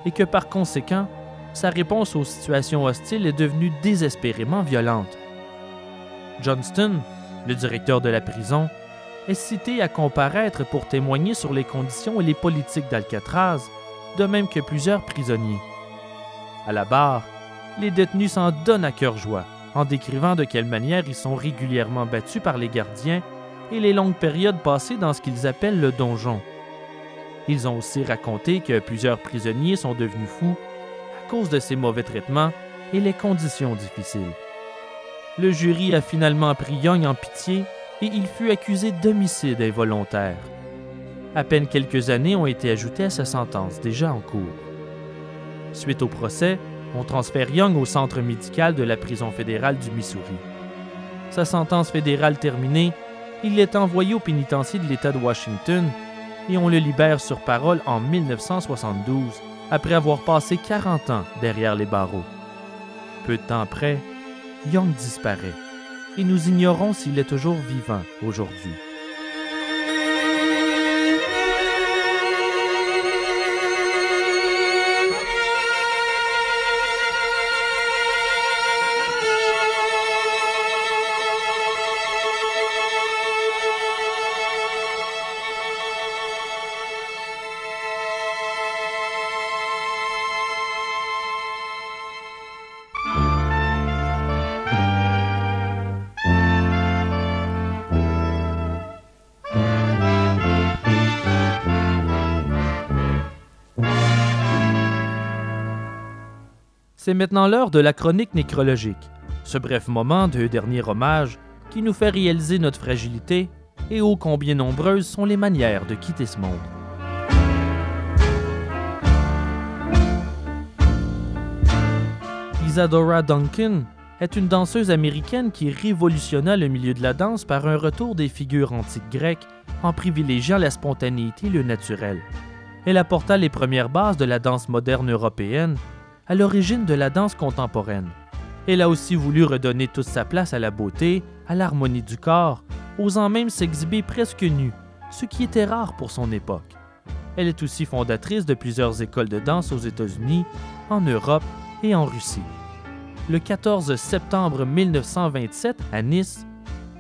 A: et que par conséquent, sa réponse aux situations hostiles est devenue désespérément violente. Johnston, le directeur de la prison, est cité à comparaître pour témoigner sur les conditions et les politiques d'Alcatraz, de même que plusieurs prisonniers. À la barre, les détenus s'en donnent à cœur joie en décrivant de quelle manière ils sont régulièrement battus par les gardiens et les longues périodes passées dans ce qu'ils appellent le donjon. Ils ont aussi raconté que plusieurs prisonniers sont devenus fous à cause de ces mauvais traitements et les conditions difficiles. Le jury a finalement pris Young en pitié et il fut accusé d'homicide involontaire. À peine quelques années ont été ajoutées à sa sentence déjà en cours. Suite au procès, on transfère Young au centre médical de la prison fédérale du Missouri. Sa sentence fédérale terminée, il est envoyé au pénitencier de l'État de Washington et on le libère sur parole en 1972, après avoir passé 40 ans derrière les barreaux. Peu de temps après, Young disparaît et nous ignorons s'il est toujours vivant aujourd'hui. C'est maintenant l'heure de la chronique nécrologique, ce bref moment de dernier hommage qui nous fait réaliser notre fragilité et ô combien nombreuses sont les manières de quitter ce monde. Isadora Duncan est une danseuse américaine qui révolutionna le milieu de la danse par un retour des figures antiques grecques en privilégiant la spontanéité et le naturel. Elle apporta les premières bases de la danse moderne européenne à l'origine de la danse contemporaine. Elle a aussi voulu redonner toute sa place à la beauté, à l'harmonie du corps, osant même s'exhiber presque nue, ce qui était rare pour son époque. Elle est aussi fondatrice de plusieurs écoles de danse aux États-Unis, en Europe et en Russie. Le 14 septembre 1927, à Nice,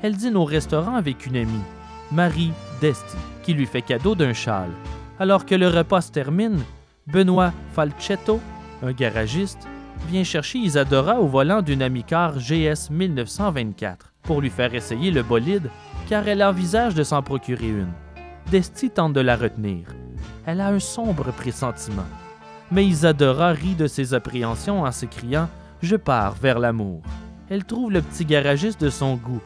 A: elle dîne au restaurant avec une amie, Marie Desti, qui lui fait cadeau d'un châle. Alors que le repas se termine, Benoît Falchetto un garagiste, vient chercher Isadora au volant d'une Amicar GS 1924 pour lui faire essayer le bolide car elle envisage de s'en procurer une. Desti tente de la retenir. Elle a un sombre pressentiment. Mais Isadora rit de ses appréhensions en s'écriant Je pars vers l'amour. Elle trouve le petit garagiste de son goût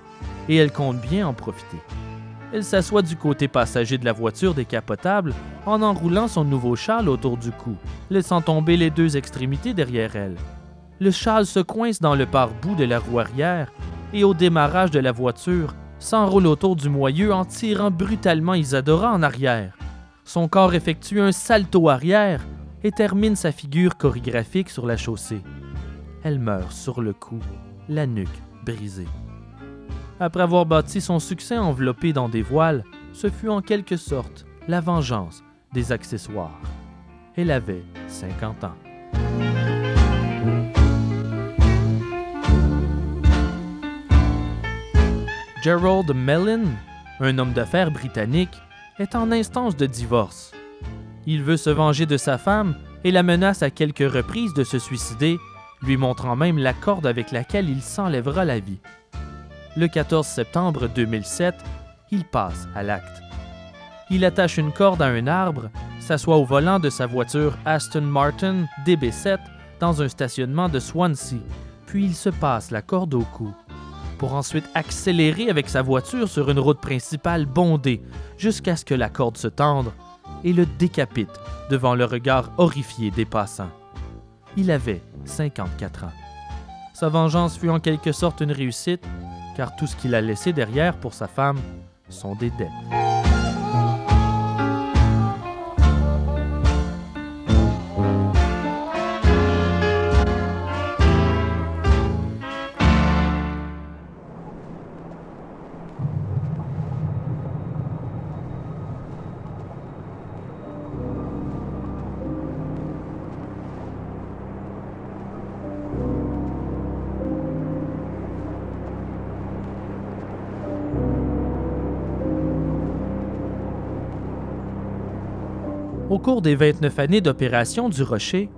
A: et elle compte bien en profiter. Elle s'assoit du côté passager de la voiture décapotable en enroulant son nouveau châle autour du cou, laissant tomber les deux extrémités derrière elle. Le châle se coince dans le pare-bout de la roue arrière et au démarrage de la voiture, s'enroule autour du moyeu en tirant brutalement Isadora en arrière. Son corps effectue un salto arrière et termine sa figure chorégraphique sur la chaussée. Elle meurt sur le coup, la nuque brisée. Après avoir bâti son succès enveloppé dans des voiles, ce fut en quelque sorte la vengeance des accessoires. Elle avait 50 ans. Gerald Mellon, un homme d'affaires britannique, est en instance de divorce. Il veut se venger de sa femme et la menace à quelques reprises de se suicider, lui montrant même la corde avec laquelle il s'enlèvera la vie le 14 septembre 2007, il passe à l'acte. Il attache une corde à un arbre, s'assoit au volant de sa voiture Aston Martin DB7 dans un stationnement de Swansea, puis il se passe la corde au cou, pour ensuite accélérer avec sa voiture sur une route principale bondée jusqu'à ce que la corde se tende et le décapite devant le regard horrifié des passants. Il avait 54 ans. Sa vengeance fut en quelque sorte une réussite, car tout ce qu'il a laissé derrière pour sa femme sont des dettes. Au cours des 29 années d'opération du Rocher,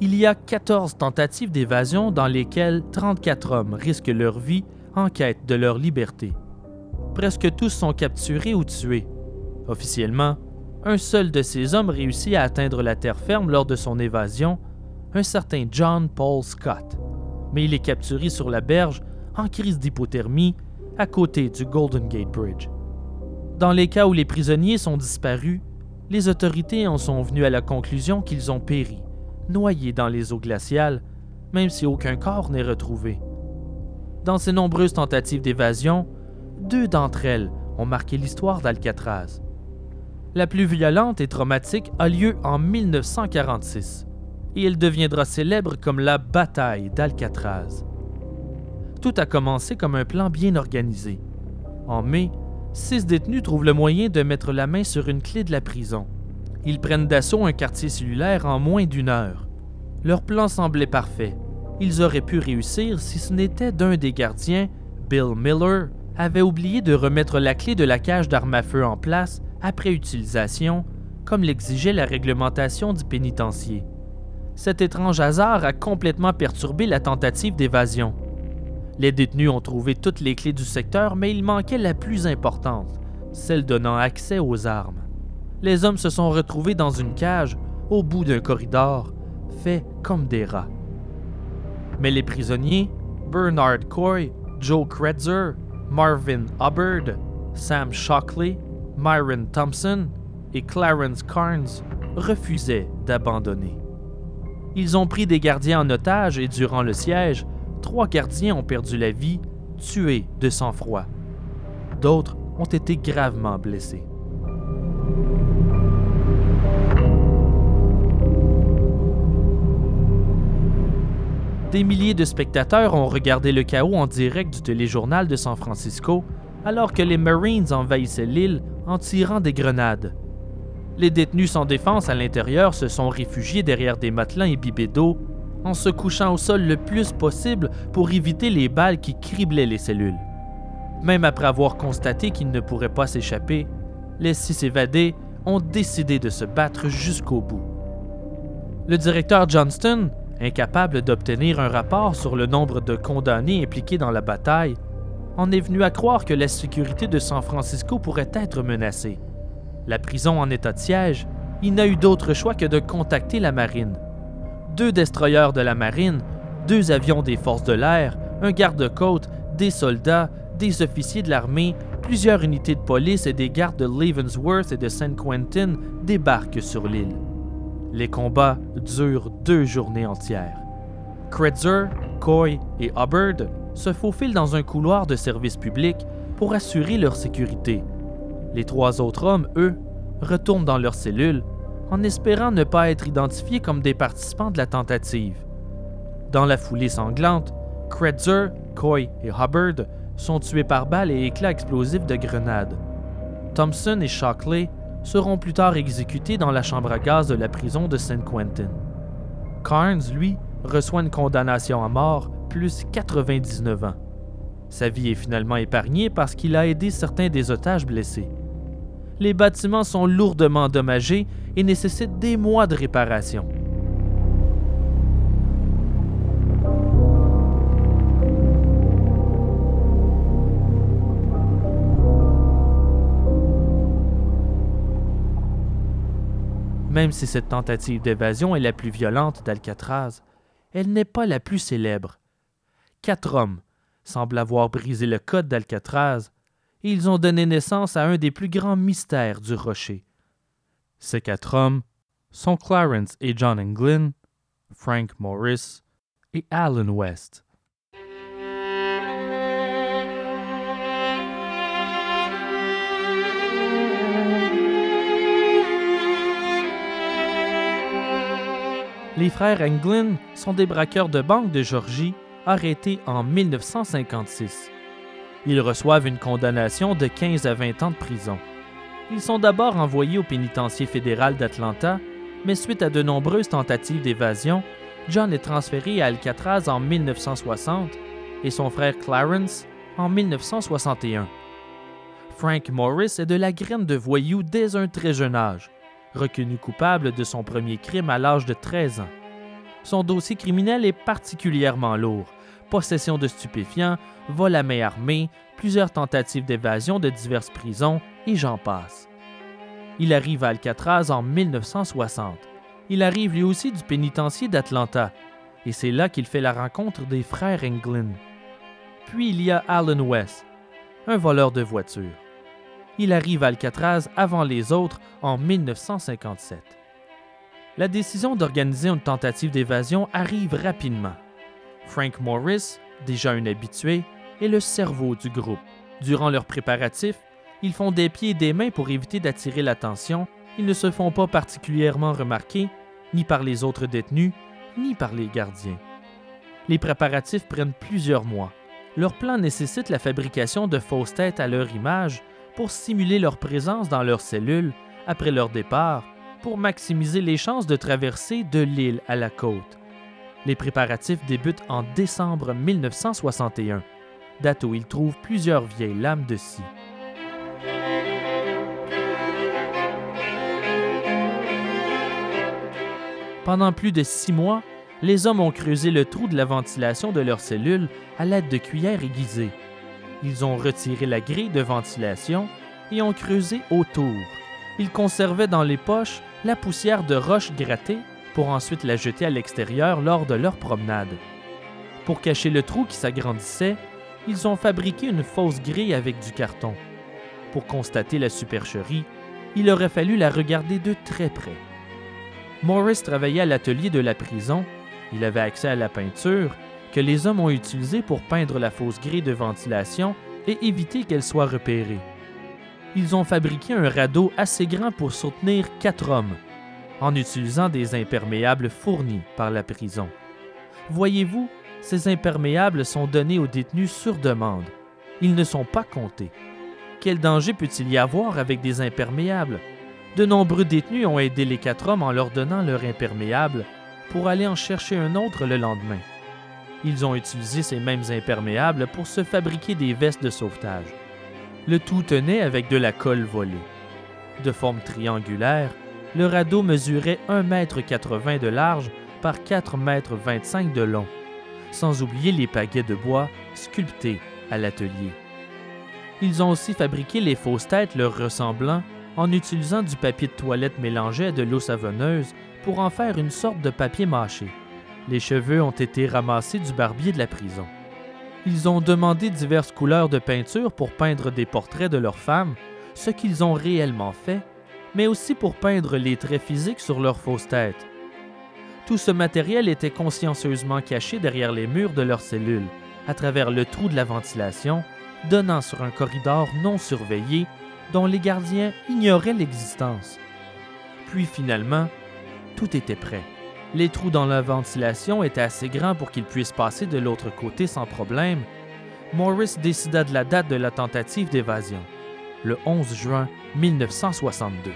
A: il y a 14 tentatives d'évasion dans lesquelles 34 hommes risquent leur vie en quête de leur liberté. Presque tous sont capturés ou tués. Officiellement, un seul de ces hommes réussit à atteindre la terre ferme lors de son évasion, un certain John Paul Scott, mais il est capturé sur la berge en crise d'hypothermie à côté du Golden Gate Bridge. Dans les cas où les prisonniers sont disparus, les autorités en sont venues à la conclusion qu'ils ont péri, noyés dans les eaux glaciales, même si aucun corps n'est retrouvé. Dans ces nombreuses tentatives d'évasion, deux d'entre elles ont marqué l'histoire d'Alcatraz. La plus violente et traumatique a lieu en 1946 et elle deviendra célèbre comme la bataille d'Alcatraz. Tout a commencé comme un plan bien organisé. En mai, six détenus trouvent le moyen de mettre la main sur une clé de la prison. Ils prennent d'assaut un quartier cellulaire en moins d'une heure. Leur plan semblait parfait. Ils auraient pu réussir si ce n'était d'un des gardiens, Bill Miller, avait oublié de remettre la clé de la cage d'armes à feu en place après utilisation, comme l'exigeait la réglementation du pénitencier. Cet étrange hasard a complètement perturbé la tentative d'évasion. Les détenus ont trouvé toutes les clés du secteur, mais il manquait la plus importante, celle donnant accès aux armes. Les hommes se sont retrouvés dans une cage, au bout d'un corridor, fait comme des rats. Mais les prisonniers, Bernard Coy, Joe Kretzer, Marvin Hubbard, Sam Shockley, Myron Thompson et Clarence Carnes, refusaient d'abandonner. Ils ont pris des gardiens en otage et durant le siège, trois gardiens ont perdu la vie, tués de sang-froid. D'autres ont été gravement blessés. Des milliers de spectateurs ont regardé le chaos en direct du téléjournal de San Francisco alors que les Marines envahissaient l'île en tirant des grenades. Les détenus sans défense à l'intérieur se sont réfugiés derrière des matelas imbibés d'eau en se couchant au sol le plus possible pour éviter les balles qui criblaient les cellules. Même après avoir constaté qu'ils ne pourraient pas s'échapper, les six évadés ont décidé de se battre jusqu'au bout. Le directeur Johnston, incapable d'obtenir un rapport sur le nombre de condamnés impliqués dans la bataille, en est venu à croire que la sécurité de San Francisco pourrait être menacée. La prison en état de siège, il n'a eu d'autre choix que de contacter la marine deux destroyers de la marine, deux avions des forces de l'air, un garde-côte, des soldats, des officiers de l'armée, plusieurs unités de police et des gardes de Leavenworth et de Saint Quentin débarquent sur l'île. Les combats durent deux journées entières. Kretzer, Coy et Hubbard se faufilent dans un couloir de service public pour assurer leur sécurité. Les trois autres hommes, eux, retournent dans leurs cellules en espérant ne pas être identifiés comme des participants de la tentative. Dans la foulée sanglante, Kretzer, Coy et Hubbard sont tués par balles et éclats explosifs de grenades. Thompson et Shockley seront plus tard exécutés dans la chambre à gaz de la prison de Saint Quentin. Carnes, lui, reçoit une condamnation à mort plus 99 ans. Sa vie est finalement épargnée parce qu'il a aidé certains des otages blessés les bâtiments sont lourdement endommagés et nécessitent des mois de réparation. Même si cette tentative d'évasion est la plus violente d'Alcatraz, elle n'est pas la plus célèbre. Quatre hommes semblent avoir brisé le code d'Alcatraz et ils ont donné naissance à un des plus grands mystères du rocher. Ces quatre hommes sont Clarence et John Englin, Frank Morris et Alan West. Les frères Englin sont des braqueurs de banque de Georgie arrêtés en 1956. Ils reçoivent une condamnation de 15 à 20 ans de prison. Ils sont d'abord envoyés au pénitencier fédéral d'Atlanta, mais suite à de nombreuses tentatives d'évasion, John est transféré à Alcatraz en 1960 et son frère Clarence en 1961. Frank Morris est de la graine de voyou dès un très jeune âge reconnu coupable de son premier crime à l'âge de 13 ans. Son dossier criminel est particulièrement lourd. Possession de stupéfiants, vol à main armée, plusieurs tentatives d'évasion de diverses prisons, et j'en passe. Il arrive à Alcatraz en 1960. Il arrive lui aussi du pénitencier d'Atlanta, et c'est là qu'il fait la rencontre des frères Englin. Puis il y a Alan West, un voleur de voitures il arrive à Alcatraz avant les autres en 1957. La décision d'organiser une tentative d'évasion arrive rapidement. Frank Morris, déjà un habitué, est le cerveau du groupe. Durant leurs préparatifs, ils font des pieds et des mains pour éviter d'attirer l'attention. Ils ne se font pas particulièrement remarquer, ni par les autres détenus, ni par les gardiens. Les préparatifs prennent plusieurs mois. Leur plan nécessite la fabrication de fausses têtes à leur image pour simuler leur présence dans leurs cellules après leur départ pour maximiser les chances de traverser de l'île à la côte. Les préparatifs débutent en décembre 1961, date où ils trouvent plusieurs vieilles lames de scie. Pendant plus de six mois, les hommes ont creusé le trou de la ventilation de leurs cellules à l'aide de cuillères aiguisées. Ils ont retiré la grille de ventilation et ont creusé autour. Ils conservaient dans les poches la poussière de roches grattées pour ensuite la jeter à l'extérieur lors de leur promenade. Pour cacher le trou qui s'agrandissait, ils ont fabriqué une fausse grille avec du carton. Pour constater la supercherie, il aurait fallu la regarder de très près. Morris travaillait à l'atelier de la prison, il avait accès à la peinture, que les hommes ont utilisée pour peindre la fausse grille de ventilation et éviter qu'elle soit repérée. Ils ont fabriqué un radeau assez grand pour soutenir quatre hommes, en utilisant des imperméables fournis par la prison. Voyez-vous, ces imperméables sont donnés aux détenus sur demande. Ils ne sont pas comptés. Quel danger peut-il y avoir avec des imperméables? De nombreux détenus ont aidé les quatre hommes en leur donnant leur imperméable pour aller en chercher un autre le lendemain. Ils ont utilisé ces mêmes imperméables pour se fabriquer des vestes de sauvetage. Le tout tenait avec de la colle volée. De forme triangulaire, le radeau mesurait 1,80 m de large par 4,25 m de long, sans oublier les pagaies de bois sculptés à l'atelier. Ils ont aussi fabriqué les fausses têtes leur ressemblant en utilisant du papier de toilette mélangé à de l'eau savonneuse pour en faire une sorte de papier mâché. Les cheveux ont été ramassés du barbier de la prison. Ils ont demandé diverses couleurs de peinture pour peindre des portraits de leurs femmes, ce qu'ils ont réellement fait, mais aussi pour peindre les traits physiques sur leurs fausses têtes. Tout ce matériel était consciencieusement caché derrière les murs de leurs cellules, à travers le trou de la ventilation, donnant sur un corridor non surveillé dont les gardiens ignoraient l'existence. Puis finalement, tout était prêt. Les trous dans la ventilation étaient assez grands pour qu'ils puissent passer de l'autre côté sans problème. Morris décida de la date de la tentative d'évasion, le 11 juin 1962.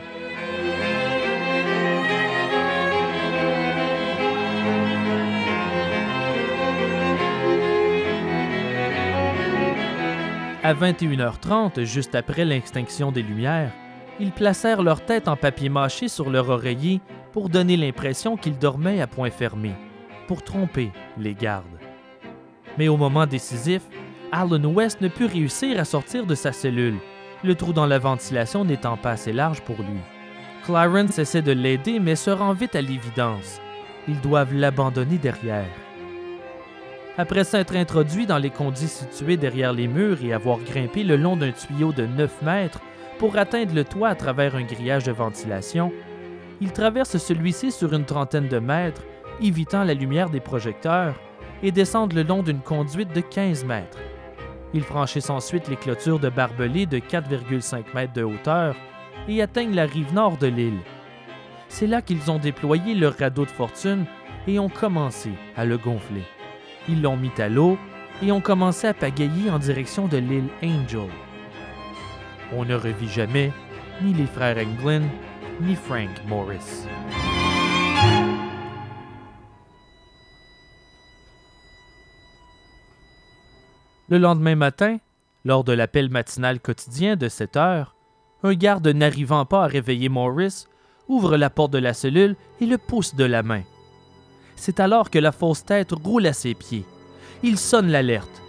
A: À 21h30, juste après l'extinction des Lumières, ils placèrent leur tête en papier mâché sur leur oreiller pour donner l'impression qu'ils dormaient à point fermé, pour tromper les gardes. Mais au moment décisif, Alan West ne put réussir à sortir de sa cellule, le trou dans la ventilation n'étant pas assez large pour lui. Clarence essaie de l'aider mais se rend vite à l'évidence. Ils doivent l'abandonner derrière. Après s'être introduit dans les conduits situés derrière les murs et avoir grimpé le long d'un tuyau de 9 mètres pour atteindre le toit à travers un grillage de ventilation, il traverse celui-ci sur une trentaine de mètres, évitant la lumière des projecteurs, et descendent le long d'une conduite de 15 mètres. Ils franchissent ensuite les clôtures de barbelés de 4,5 mètres de hauteur et atteignent la rive nord de l'île. C'est là qu'ils ont déployé leur radeau de fortune et ont commencé à le gonfler. Ils l'ont mis à l'eau et ont commencé à pagayer en direction de l'île Angel. On ne revit jamais ni les frères Englund ni Frank Morris. Le lendemain matin, lors de l'appel matinal quotidien de 7 heures, un garde n'arrivant pas à réveiller Morris ouvre la porte de la cellule et le pousse de la main. C'est alors que la fausse tête roule à ses pieds. Il sonne l'alerte.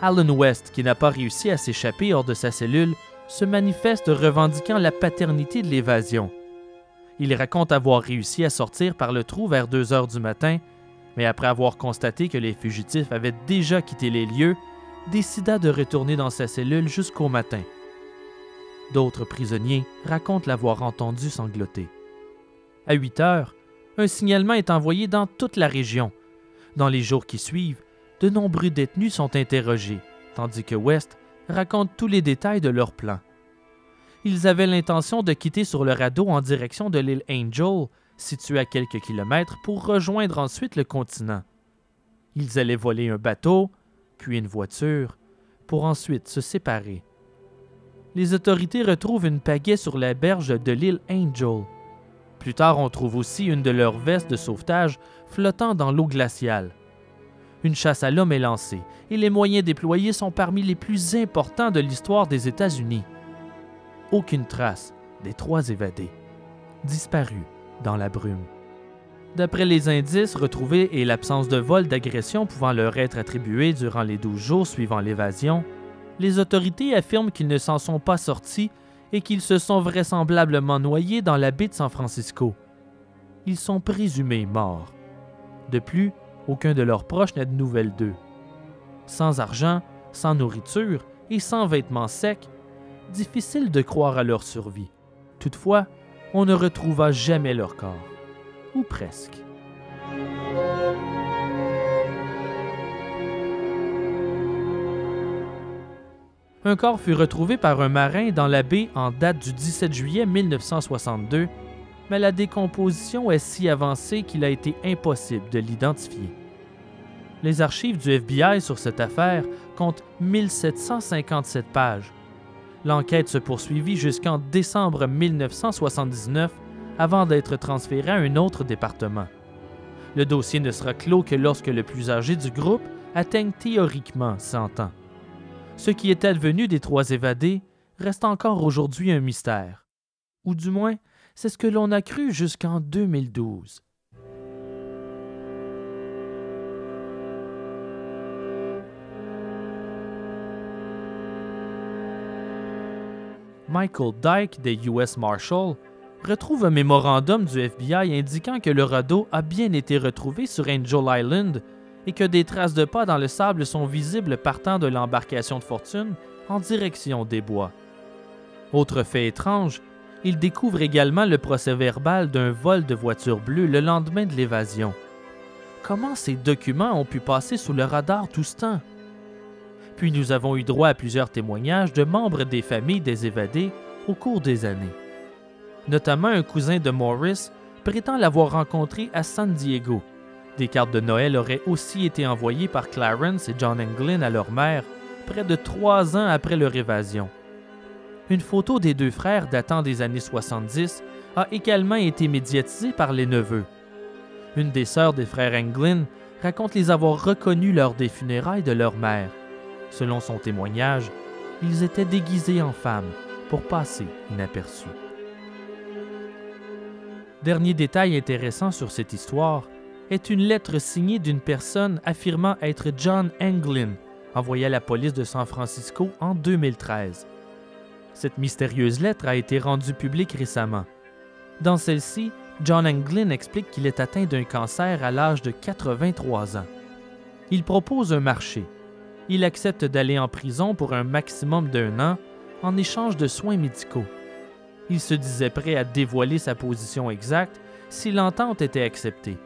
A: Alan West, qui n'a pas réussi à s'échapper hors de sa cellule, se manifeste revendiquant la paternité de l'évasion. Il raconte avoir réussi à sortir par le trou vers 2 heures du matin, mais après avoir constaté que les fugitifs avaient déjà quitté les lieux, décida de retourner dans sa cellule jusqu'au matin. D'autres prisonniers racontent l'avoir entendu sangloter. À 8 heures, un signalement est envoyé dans toute la région. Dans les jours qui suivent, de nombreux détenus sont interrogés, tandis que West raconte tous les détails de leur plan. Ils avaient l'intention de quitter sur le radeau en direction de l'île Angel, située à quelques kilomètres, pour rejoindre ensuite le continent. Ils allaient voler un bateau, puis une voiture, pour ensuite se séparer. Les autorités retrouvent une pagaie sur la berge de l'île Angel, plus tard, on trouve aussi une de leurs vestes de sauvetage flottant dans l'eau glaciale. Une chasse à l'homme est lancée et les moyens déployés sont parmi les plus importants de l'histoire des États-Unis. Aucune trace des trois évadés, disparus dans la brume. D'après les indices retrouvés et l'absence de vol d'agression pouvant leur être attribués durant les douze jours suivant l'évasion, les autorités affirment qu'ils ne s'en sont pas sortis et qu'ils se sont vraisemblablement noyés dans la baie de San Francisco. Ils sont présumés morts. De plus, aucun de leurs proches n'a de nouvelles d'eux. Sans argent, sans nourriture et sans vêtements secs, difficile de croire à leur survie. Toutefois, on ne retrouva jamais leur corps, ou presque. Un corps fut retrouvé par un marin dans la baie en date du 17 juillet 1962, mais la décomposition est si avancée qu'il a été impossible de l'identifier. Les archives du FBI sur cette affaire comptent 1757 pages. L'enquête se poursuivit jusqu'en décembre 1979 avant d'être transférée à un autre département. Le dossier ne sera clos que lorsque le plus âgé du groupe atteigne théoriquement 100 ans. Ce qui est advenu des trois évadés reste encore aujourd'hui un mystère. Ou du moins, c'est ce que l'on a cru jusqu'en 2012. Michael Dyke des US Marshals retrouve un mémorandum du FBI indiquant que le radeau a bien été retrouvé sur Angel Island et que des traces de pas dans le sable sont visibles partant de l'embarcation de fortune en direction des bois. Autre fait étrange, il découvre également le procès-verbal d'un vol de voiture bleue le lendemain de l'évasion. Comment ces documents ont pu passer sous le radar tout ce temps? Puis nous avons eu droit à plusieurs témoignages de membres des familles des évadés au cours des années. Notamment un cousin de Morris prétend l'avoir rencontré à San Diego des cartes de Noël auraient aussi été envoyées par Clarence et John Englin à leur mère près de trois ans après leur évasion. Une photo des deux frères datant des années 70 a également été médiatisée par les neveux. Une des sœurs des frères Englin raconte les avoir reconnus lors des funérailles de leur mère. Selon son témoignage, ils étaient déguisés en femmes pour passer inaperçus. Dernier détail intéressant sur cette histoire, est une lettre signée d'une personne affirmant être John Anglin, envoyée à la police de San Francisco en 2013. Cette mystérieuse lettre a été rendue publique récemment. Dans celle-ci, John Anglin explique qu'il est atteint d'un cancer à l'âge de 83 ans. Il propose un marché. Il accepte d'aller en prison pour un maximum d'un an en échange de soins médicaux. Il se disait prêt à dévoiler sa position exacte si l'entente était acceptée.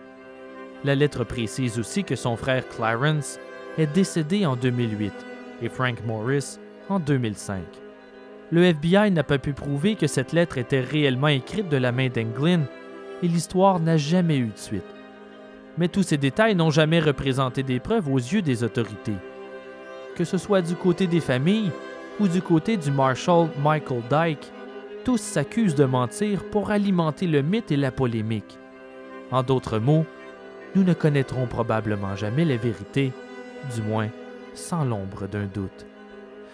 A: La lettre précise aussi que son frère Clarence est décédé en 2008 et Frank Morris en 2005. Le FBI n'a pas pu prouver que cette lettre était réellement écrite de la main d'Englin et l'histoire n'a jamais eu de suite. Mais tous ces détails n'ont jamais représenté des preuves aux yeux des autorités. Que ce soit du côté des familles ou du côté du Marshal Michael Dyke, tous s'accusent de mentir pour alimenter le mythe et la polémique. En d'autres mots, nous ne connaîtrons probablement jamais la vérité, du moins sans l'ombre d'un doute.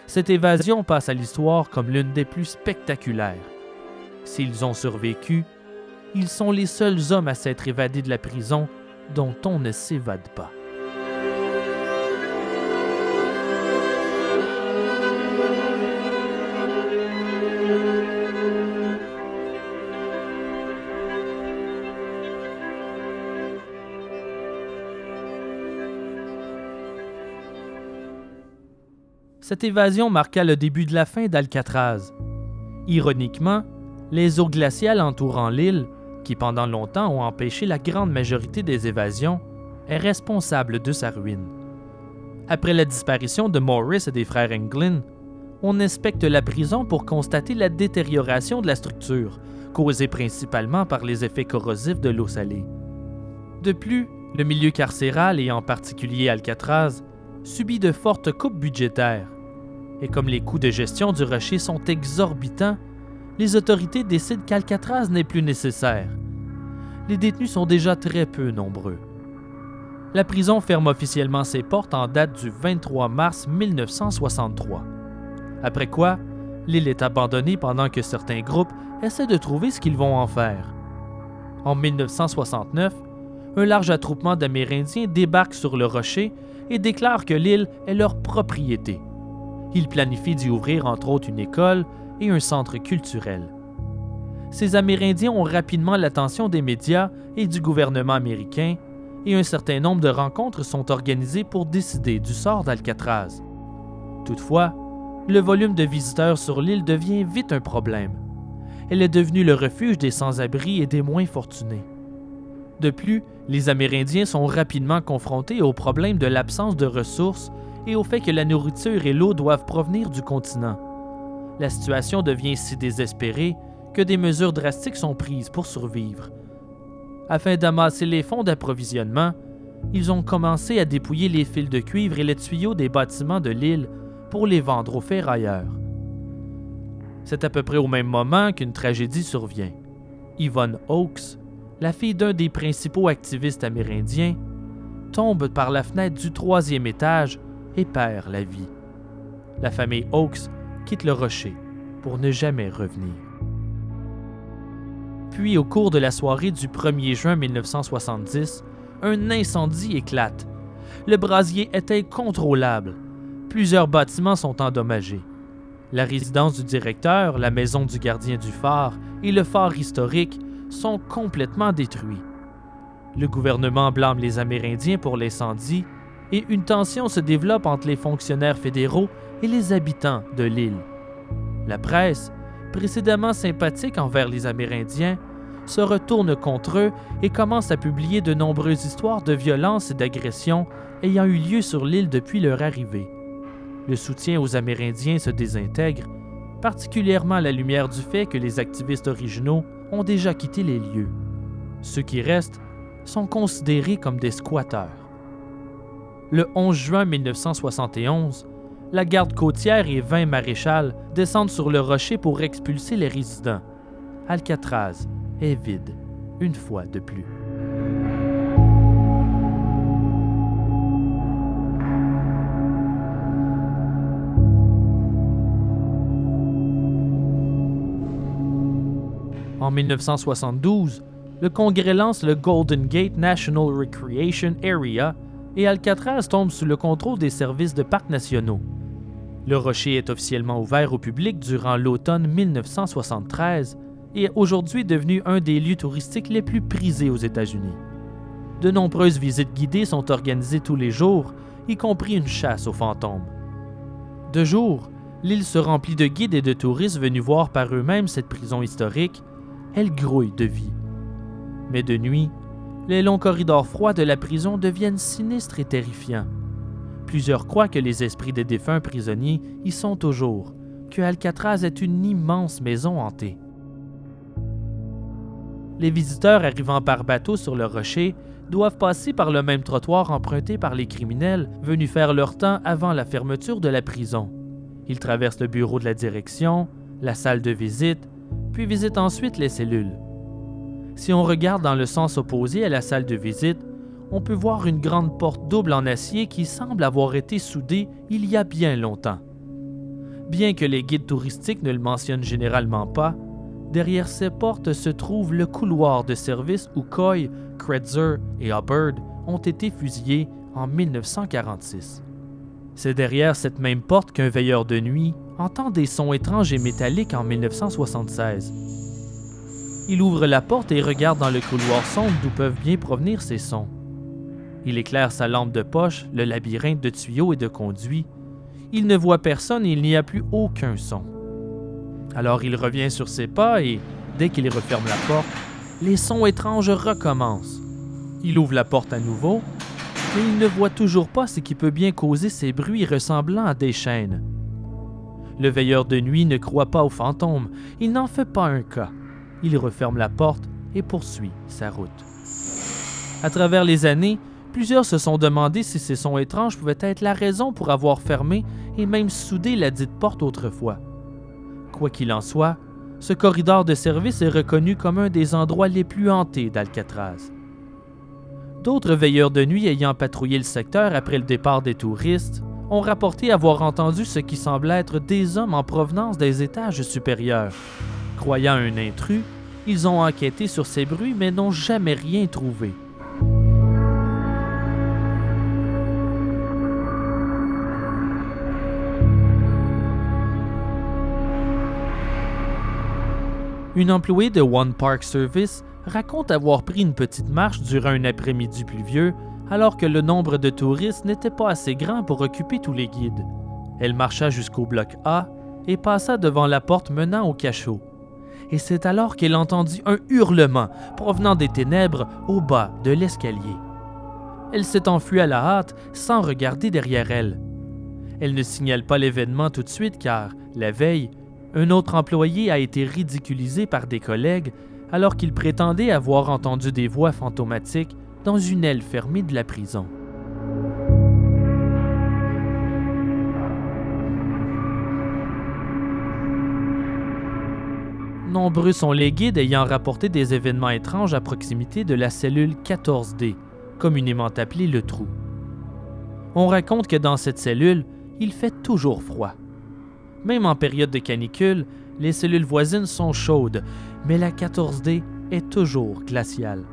A: Cette évasion passe à l'histoire comme l'une des plus spectaculaires. S'ils ont survécu, ils sont les seuls hommes à s'être évadés de la prison dont on ne s'évade pas. Cette évasion marqua le début de la fin d'Alcatraz. Ironiquement, les eaux glaciales entourant l'île, qui pendant longtemps ont empêché la grande majorité des évasions, est responsable de sa ruine. Après la disparition de Morris et des frères Englin, on inspecte la prison pour constater la détérioration de la structure, causée principalement par les effets corrosifs de l'eau salée. De plus, le milieu carcéral, et en particulier Alcatraz, subit de fortes coupes budgétaires. Et comme les coûts de gestion du rocher sont exorbitants, les autorités décident qu'Alcatraz n'est plus nécessaire. Les détenus sont déjà très peu nombreux. La prison ferme officiellement ses portes en date du 23 mars 1963. Après quoi, l'île est abandonnée pendant que certains groupes essaient de trouver ce qu'ils vont en faire. En 1969, un large attroupement d'Amérindiens débarque sur le rocher et déclarent que l'île est leur propriété. Ils planifient d'y ouvrir entre autres une école et un centre culturel. Ces Amérindiens ont rapidement l'attention des médias et du gouvernement américain, et un certain nombre de rencontres sont organisées pour décider du sort d'Alcatraz. Toutefois, le volume de visiteurs sur l'île devient vite un problème. Elle est devenue le refuge des sans-abri et des moins fortunés. De plus, les Amérindiens sont rapidement confrontés au problème de l'absence de ressources et au fait que la nourriture et l'eau doivent provenir du continent. La situation devient si désespérée que des mesures drastiques sont prises pour survivre. Afin d'amasser les fonds d'approvisionnement, ils ont commencé à dépouiller les fils de cuivre et les tuyaux des bâtiments de l'île pour les vendre aux ferrailleurs. C'est à peu près au même moment qu'une tragédie survient. Yvonne Oakes, la fille d'un des principaux activistes amérindiens, tombe par la fenêtre du troisième étage et perd la vie. La famille Oakes quitte le rocher pour ne jamais revenir. Puis, au cours de la soirée du 1er juin 1970, un incendie éclate. Le brasier est incontrôlable. Plusieurs bâtiments sont endommagés. La résidence du directeur, la maison du gardien du phare et le phare historique sont complètement détruits. Le gouvernement blâme les Amérindiens pour l'incendie et une tension se développe entre les fonctionnaires fédéraux et les habitants de l'île. La presse, précédemment sympathique envers les Amérindiens, se retourne contre eux et commence à publier de nombreuses histoires de violence et d'agression ayant eu lieu sur l'île depuis leur arrivée. Le soutien aux Amérindiens se désintègre, particulièrement à la lumière du fait que les activistes originaux ont déjà quitté les lieux. Ceux qui restent sont considérés comme des squatteurs. Le 11 juin 1971, la garde côtière et 20 maréchals descendent sur le rocher pour expulser les résidents. Alcatraz est vide, une fois de plus. En 1972, le Congrès lance le Golden Gate National Recreation Area et Alcatraz tombe sous le contrôle des services de parcs nationaux. Le rocher est officiellement ouvert au public durant l'automne 1973 est aujourd'hui devenu un des lieux touristiques les plus prisés aux États-Unis. De nombreuses visites guidées sont organisées tous les jours, y compris une chasse aux fantômes. De jour, l'île se remplit de guides et de touristes venus voir par eux-mêmes cette prison historique. Elle grouille de vie. Mais de nuit, les longs corridors froids de la prison deviennent sinistres et terrifiants. Plusieurs croient que les esprits des défunts prisonniers y sont toujours, que Alcatraz est une immense maison hantée. Les visiteurs arrivant par bateau sur le rocher doivent passer par le même trottoir emprunté par les criminels venus faire leur temps avant la fermeture de la prison. Ils traversent le bureau de la direction, la salle de visite, puis visitent ensuite les cellules. Si on regarde dans le sens opposé à la salle de visite, on peut voir une grande porte double en acier qui semble avoir été soudée il y a bien longtemps. Bien que les guides touristiques ne le mentionnent généralement pas, derrière ces portes se trouve le couloir de service où Coy, Kretzer et Hubbard ont été fusillés en 1946. C'est derrière cette même porte qu'un veilleur de nuit entend des sons étranges et métalliques en 1976. Il ouvre la porte et regarde dans le couloir sombre d'où peuvent bien provenir ces sons. Il éclaire sa lampe de poche, le labyrinthe de tuyaux et de conduits. Il ne voit personne et il n'y a plus aucun son. Alors il revient sur ses pas et, dès qu'il referme la porte, les sons étranges recommencent. Il ouvre la porte à nouveau, mais il ne voit toujours pas ce qui peut bien causer ces bruits ressemblant à des chaînes. Le veilleur de nuit ne croit pas aux fantômes, il n'en fait pas un cas. Il referme la porte et poursuit sa route. À travers les années, plusieurs se sont demandé si ces sons étranges pouvaient être la raison pour avoir fermé et même soudé la dite porte autrefois. Quoi qu'il en soit, ce corridor de service est reconnu comme un des endroits les plus hantés d'Alcatraz. D'autres veilleurs de nuit ayant patrouillé le secteur après le départ des touristes ont rapporté avoir entendu ce qui semble être des hommes en provenance des étages supérieurs. Croyant un intrus, ils ont enquêté sur ces bruits mais n'ont jamais rien trouvé. Une employée de One Park Service raconte avoir pris une petite marche durant un après-midi pluvieux alors que le nombre de touristes n'était pas assez grand pour occuper tous les guides. Elle marcha jusqu'au bloc A et passa devant la porte menant au cachot. Et c'est alors qu'elle entendit un hurlement provenant des ténèbres au bas de l'escalier. Elle s'est enfuie à la hâte sans regarder derrière elle. Elle ne signale pas l'événement tout de suite car, la veille, un autre employé a été ridiculisé par des collègues alors qu'il prétendait avoir entendu des voix fantomatiques dans une aile fermée de la prison. Nombreux sont les guides ayant rapporté des événements étranges à proximité de la cellule 14D, communément appelée le trou. On raconte que dans cette cellule, il fait toujours froid. Même en période de canicule, les cellules voisines sont chaudes, mais la 14D est toujours glaciale.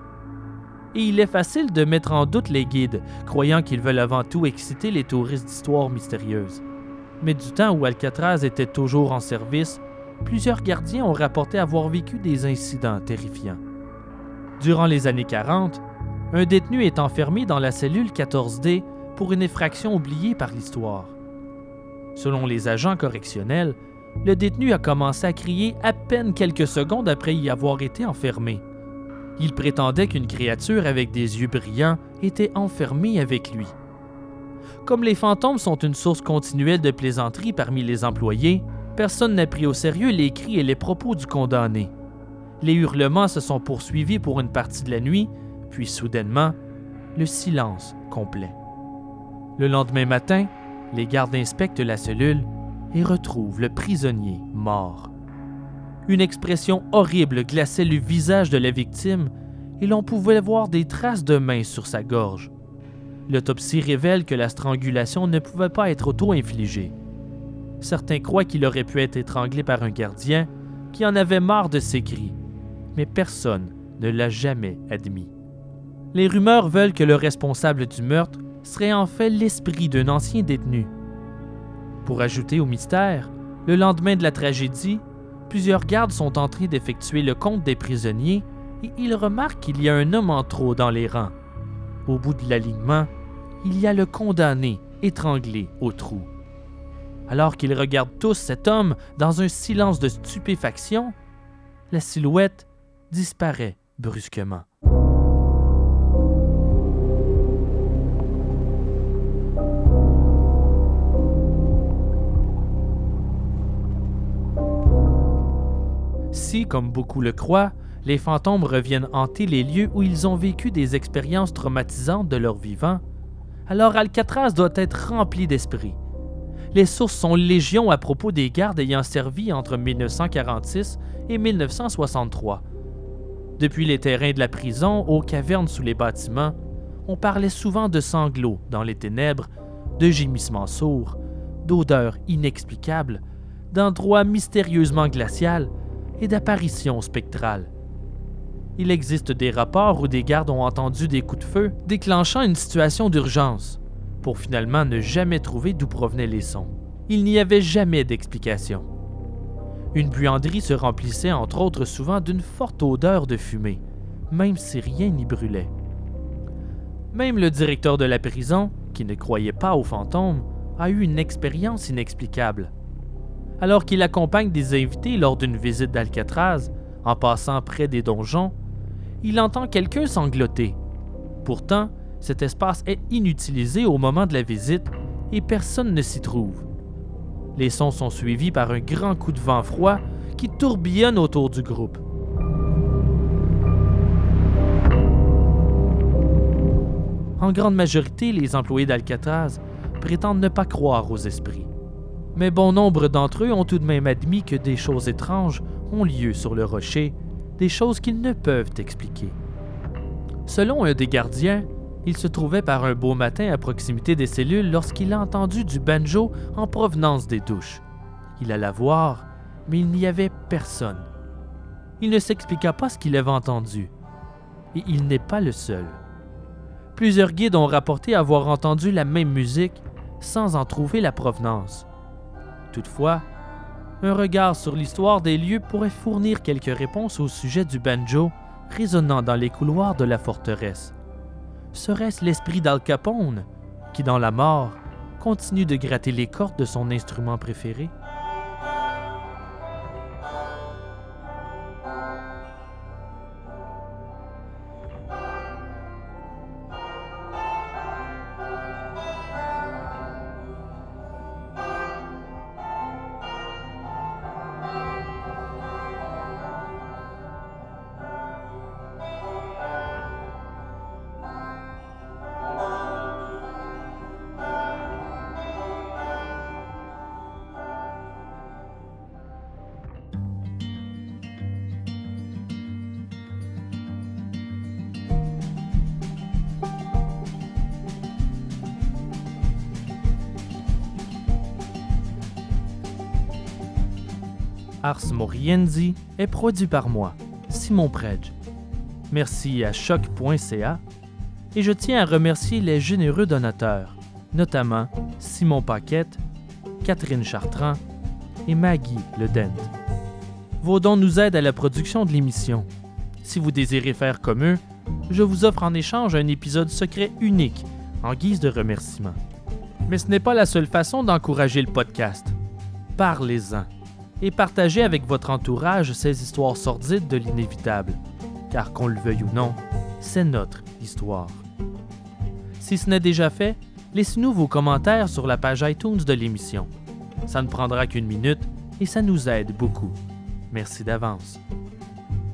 A: Et il est facile de mettre en doute les guides, croyant qu'ils veulent avant tout exciter les touristes d'histoires mystérieuses. Mais du temps où Alcatraz était toujours en service, plusieurs gardiens ont rapporté avoir vécu des incidents terrifiants. Durant les années 40, un détenu est enfermé dans la cellule 14D pour une effraction oubliée par l'histoire. Selon les agents correctionnels, le détenu a commencé à crier à peine quelques secondes après y avoir été enfermé. Il prétendait qu'une créature avec des yeux brillants était enfermée avec lui. Comme les fantômes sont une source continuelle de plaisanterie parmi les employés, personne n'a pris au sérieux les cris et les propos du condamné. Les hurlements se sont poursuivis pour une partie de la nuit, puis soudainement, le silence complet. Le lendemain matin, les gardes inspectent la cellule et retrouvent le prisonnier mort. Une expression horrible glaçait le visage de la victime et l'on pouvait voir des traces de mains sur sa gorge. L'autopsie révèle que la strangulation ne pouvait pas être auto-infligée. Certains croient qu'il aurait pu être étranglé par un gardien qui en avait marre de ses cris, mais personne ne l'a jamais admis. Les rumeurs veulent que le responsable du meurtre serait en fait l'esprit d'un ancien détenu. Pour ajouter au mystère, le lendemain de la tragédie, Plusieurs gardes sont en train d'effectuer le compte des prisonniers et ils remarquent qu'il y a un homme en trop dans les rangs. Au bout de l'alignement, il y a le condamné étranglé au trou. Alors qu'ils regardent tous cet homme dans un silence de stupéfaction, la silhouette disparaît brusquement. Si, comme beaucoup le croient, les fantômes reviennent hanter les lieux où ils ont vécu des expériences traumatisantes de leur vivant, alors Alcatraz doit être rempli d'esprit. Les sources sont légion à propos des gardes ayant servi entre 1946 et 1963. Depuis les terrains de la prison aux cavernes sous les bâtiments, on parlait souvent de sanglots dans les ténèbres, de gémissements sourds, d'odeurs inexplicables, d'endroits mystérieusement glaciales et d'apparitions spectrales. Il existe des rapports où des gardes ont entendu des coups de feu déclenchant une situation d'urgence, pour finalement ne jamais trouver d'où provenaient les sons. Il n'y avait jamais d'explication. Une buanderie se remplissait entre autres souvent d'une forte odeur de fumée, même si rien n'y brûlait. Même le directeur de la prison, qui ne croyait pas aux fantômes, a eu une expérience inexplicable alors qu'il accompagne des invités lors d'une visite d'Alcatraz, en passant près des donjons, il entend quelqu'un sangloter. Pourtant, cet espace est inutilisé au moment de la visite et personne ne s'y trouve. Les sons sont suivis par un grand coup de vent froid qui tourbillonne autour du groupe. En grande majorité, les employés d'Alcatraz prétendent ne pas croire aux esprits mais bon nombre d'entre eux ont tout de même admis que des choses étranges ont lieu sur le rocher, des choses qu'ils ne peuvent expliquer. Selon un des gardiens, il se trouvait par un beau matin à proximité des cellules lorsqu'il a entendu du banjo en provenance des douches. Il alla voir, mais il n'y avait personne. Il ne s'expliqua pas ce qu'il avait entendu. Et il n'est pas le seul. Plusieurs guides ont rapporté avoir entendu la même musique sans en trouver la provenance. Toutefois, un regard sur l'histoire des lieux pourrait fournir quelques réponses au sujet du banjo résonnant dans les couloirs de la forteresse. Serait-ce l'esprit d'Al Capone qui, dans la mort, continue de gratter les cordes de son instrument préféré? Ars Moriendi est produit par moi, Simon Predge. Merci à choc.ca et je tiens à remercier les généreux donateurs, notamment Simon Paquette, Catherine Chartrand et Maggie Ledent. Vos dons nous aident à la production de l'émission. Si vous désirez faire comme eux, je vous offre en échange un épisode secret unique en guise de remerciement. Mais ce n'est pas la seule façon d'encourager le podcast. Parlez-en et partagez avec votre entourage ces histoires sordides de l'inévitable, car qu'on le veuille ou non, c'est notre histoire. Si ce n'est déjà fait, laissez-nous vos commentaires sur la page iTunes de l'émission. Ça ne prendra qu'une minute et ça nous aide beaucoup. Merci d'avance.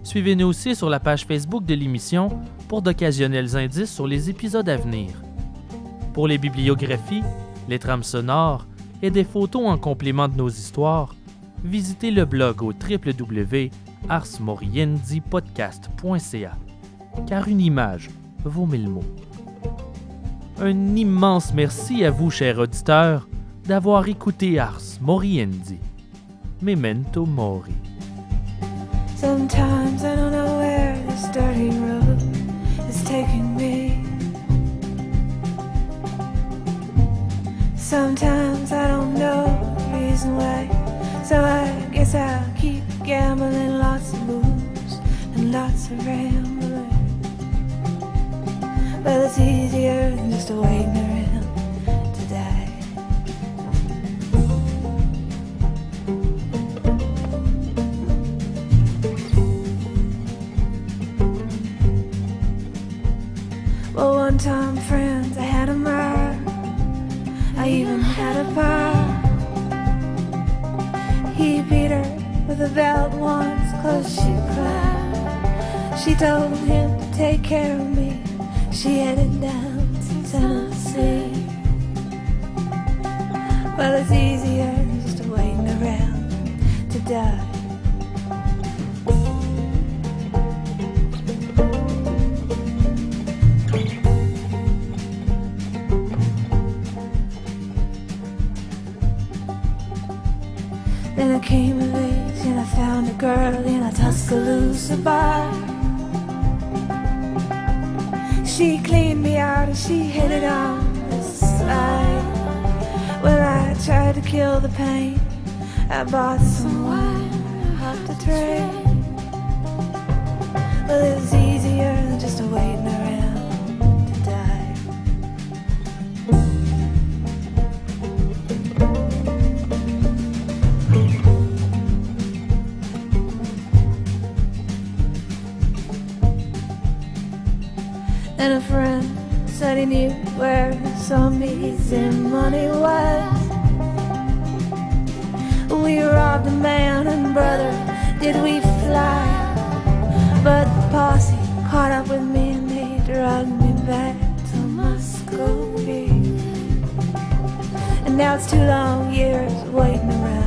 A: Suivez-nous aussi sur la page Facebook de l'émission pour d'occasionnels indices sur les épisodes à venir. Pour les bibliographies, les trames sonores et des photos en complément de nos histoires, visitez le blog au www.arsmoriendipodcast.ca car une image vaut mille mots. Un immense merci à vous, chers auditeurs, d'avoir écouté Ars Moriendi. Memento Mori. Sometimes I don't know where this dirty road is taking me. Sometimes I don't know the reason why. So I guess I'll keep
B: gambling lots of moves and lots of rambling. But it's easier than just a ignorant. Told him to take care of me. She headed down to Tennessee. Well, it's easy. the pain. I bought some wine off the tray. now it's too long years waiting around.